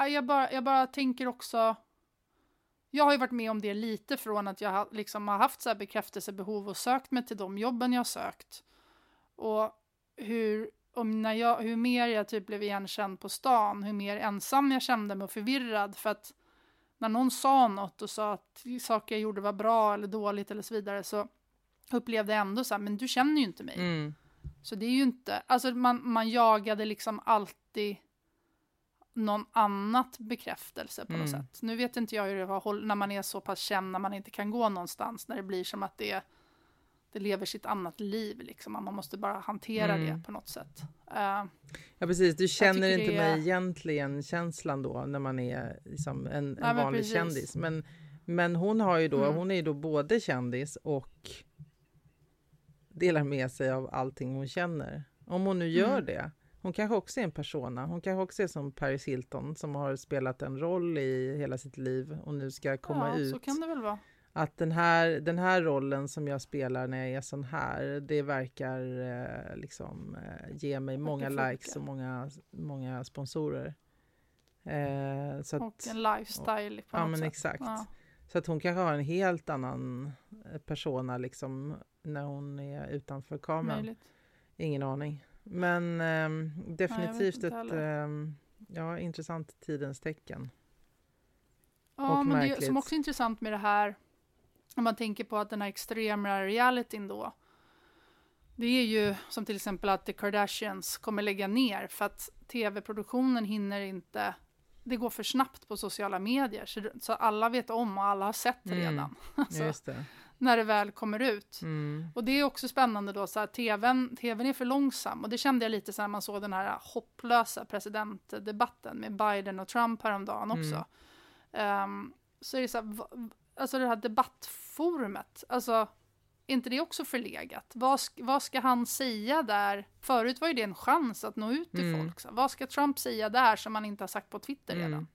jag, bara, jag bara tänker också, jag har ju varit med om det lite från att jag liksom har haft så här bekräftelsebehov och sökt mig till de jobben jag sökt. Och hur, om när jag, hur mer jag typ blev igenkänd på stan, hur mer ensam jag kände mig och förvirrad för att när någon sa något och sa att saker jag gjorde var bra eller dåligt eller så vidare så upplevde jag ändå så här, men du känner ju inte mig. Mm. Så det är ju inte, alltså man, man jagade liksom alltid någon annat bekräftelse på mm. något sätt. Nu vet inte jag hur det var när man är så pass känd, när man inte kan gå någonstans, när det blir som att det, det lever sitt annat liv, liksom. Man måste bara hantera mm. det på något sätt. Uh, Ja precis, du känner inte är... mig egentligen känslan då när man är liksom en, en ja, vanlig precis. kändis. Men, men hon har ju då, mm. hon är ju då både kändis och delar med sig av allting hon känner. Om hon nu gör mm. det. Hon kanske också är en persona. Hon kanske också är som Paris Hilton som har spelat en roll i hela sitt liv och nu ska komma ja, ut. så kan det väl vara att den här, den här rollen som jag spelar när jag är sån här, det verkar eh, liksom eh, ge mig många likes och många, många sponsorer. Eh, så att, och en lifestyle på ja, något men sätt. Exakt. Ja. Så att hon kanske har en helt annan eh, persona liksom när hon är utanför kameran. Möjligt. Ingen aning. Men eh, definitivt Nej, ett eh, ja, intressant tidens tecken. Ja, och men märkligt. det som också är intressant med det här om man tänker på att den här extrema realityn då, det är ju som till exempel att The Kardashians kommer lägga ner för att tv-produktionen hinner inte, det går för snabbt på sociala medier så, så alla vet om och alla har sett mm. redan. Alltså, det. När det väl kommer ut. Mm. Och det är också spännande då, så här, tvn, tvn är för långsam och det kände jag lite så när man såg den här hopplösa presidentdebatten med Biden och Trump häromdagen också. Mm. Um, så är det så här, alltså det här debattforumet, alltså är inte det också förlegat? Vad, vad ska han säga där? Förut var ju det en chans att nå ut till Mm. folk. Så vad ska Trump säga där som han inte har sagt på Twitter Mm. redan?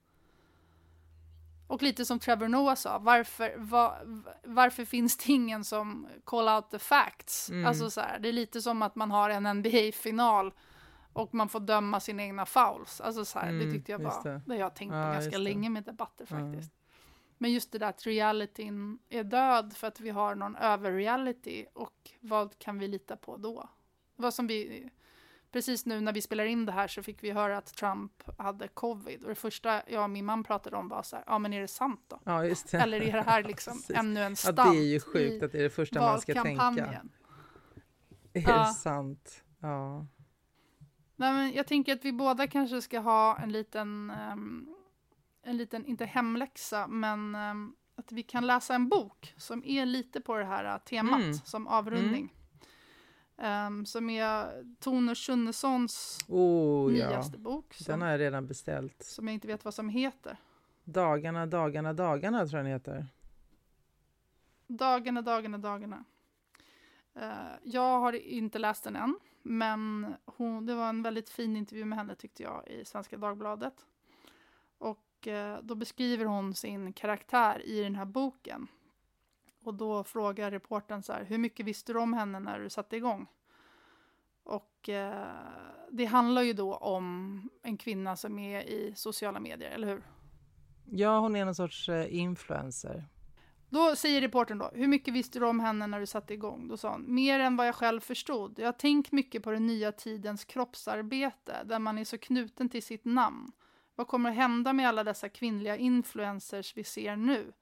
Och lite som Trevor Noah sa, varför, va, varför finns det ingen som call out the facts? Mm. Alltså så här, det är lite som att man har en NBA-final och man får döma sina egna fouls. Alltså så här, det Mm, tyckte jag var, det. det har jag tänkt på Ja, ganska det. länge med debatter Ja. faktiskt. Men just det där att realityn är död för att vi har någon överreality och vad kan vi lita på då? Vad som vi, precis nu när vi spelar in det här så fick vi höra att Trump hade covid och det första jag och min man pratade om var så här, ja men är det sant då? Ja, just det. Eller är det här liksom ännu en Ja, stunt det är ju sjukt att det är det första man ska tänka. Är Ja. det sant? Ja. Nej, men jag tänker att vi båda kanske ska ha en liten, ehm, en liten, inte hemläxa, men ehm, att vi kan läsa en bok som är lite på det här eh, temat Mm. som avrundning. Ehm, som är Tone Schunnesons Oh ja, nyaste bok, den som, har jag redan beställt. som jag inte vet vad som heter. Dagarna, dagarna, dagarna tror jag den heter. Dagarna, dagarna, dagarna. Eh, jag har inte läst den än, men hon, det var en väldigt fin intervju med henne tyckte jag i Svenska Dagbladet. Och eh, då beskriver hon sin karaktär i den här boken. Och då frågar reportern så här, hur mycket visste du om henne när du satte igång? Och eh, det handlar ju då om en kvinna som är i sociala medier, eller hur? Ja, hon är någon sorts eh, influencer. Då säger reportern då, hur mycket visste du om henne när du satte igång? Då sa hon, mer än vad jag själv förstod. Jag har tänkt mycket på den nya tidens kroppsarbete, där man är så knuten till sitt namn. Vad kommer att hända med alla dessa kvinnliga influencers vi ser nu?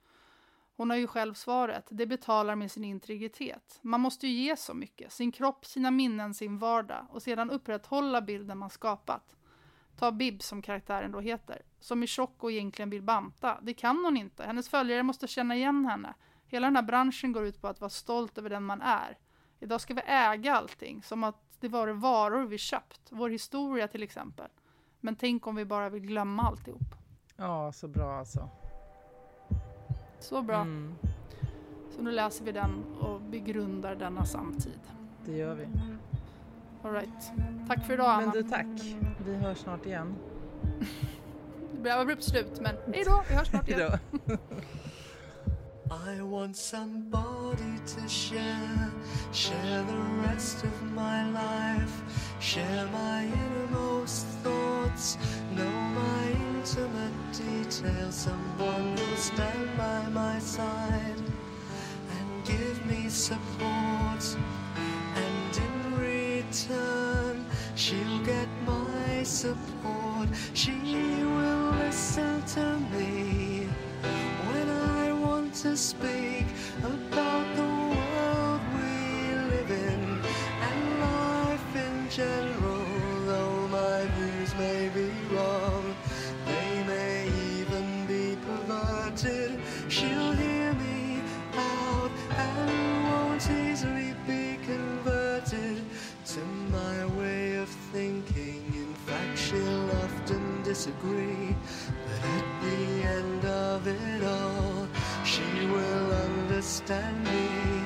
Hon har ju själv svaret, det betalar med sin integritet. Man måste ju ge så mycket, sin kropp, sina minnen, sin vardag och sedan upprätthålla bilden man skapat. Ta Bib som karaktären då heter, som är tjock och egentligen vill banta. Det kan hon inte. Hennes följare måste känna igen henne. Hela den här branschen går ut på att vara stolt över den man är. Idag ska vi äga allting, som att det var varor vi köpt. Vår historia till exempel. Men tänk om vi bara vill glömma alltihop. Ja, så bra alltså. Så bra. Mm, Så nu läser vi den och begrundar denna samtid. det gör vi. All right. Tack för idag Anna. Men du, tack. Vi hörs snart igen. Det blev abrupt slut, men hej då, vi hörs snart igen. Hejdå. I want somebody to share, share the rest of my life, share my innermost thoughts, know my intimate details. Someone who'll stand by my side and give me support. And in return, she'll get my support. She will listen to me when I want to speak disagree. But at the end of it all, she will understand me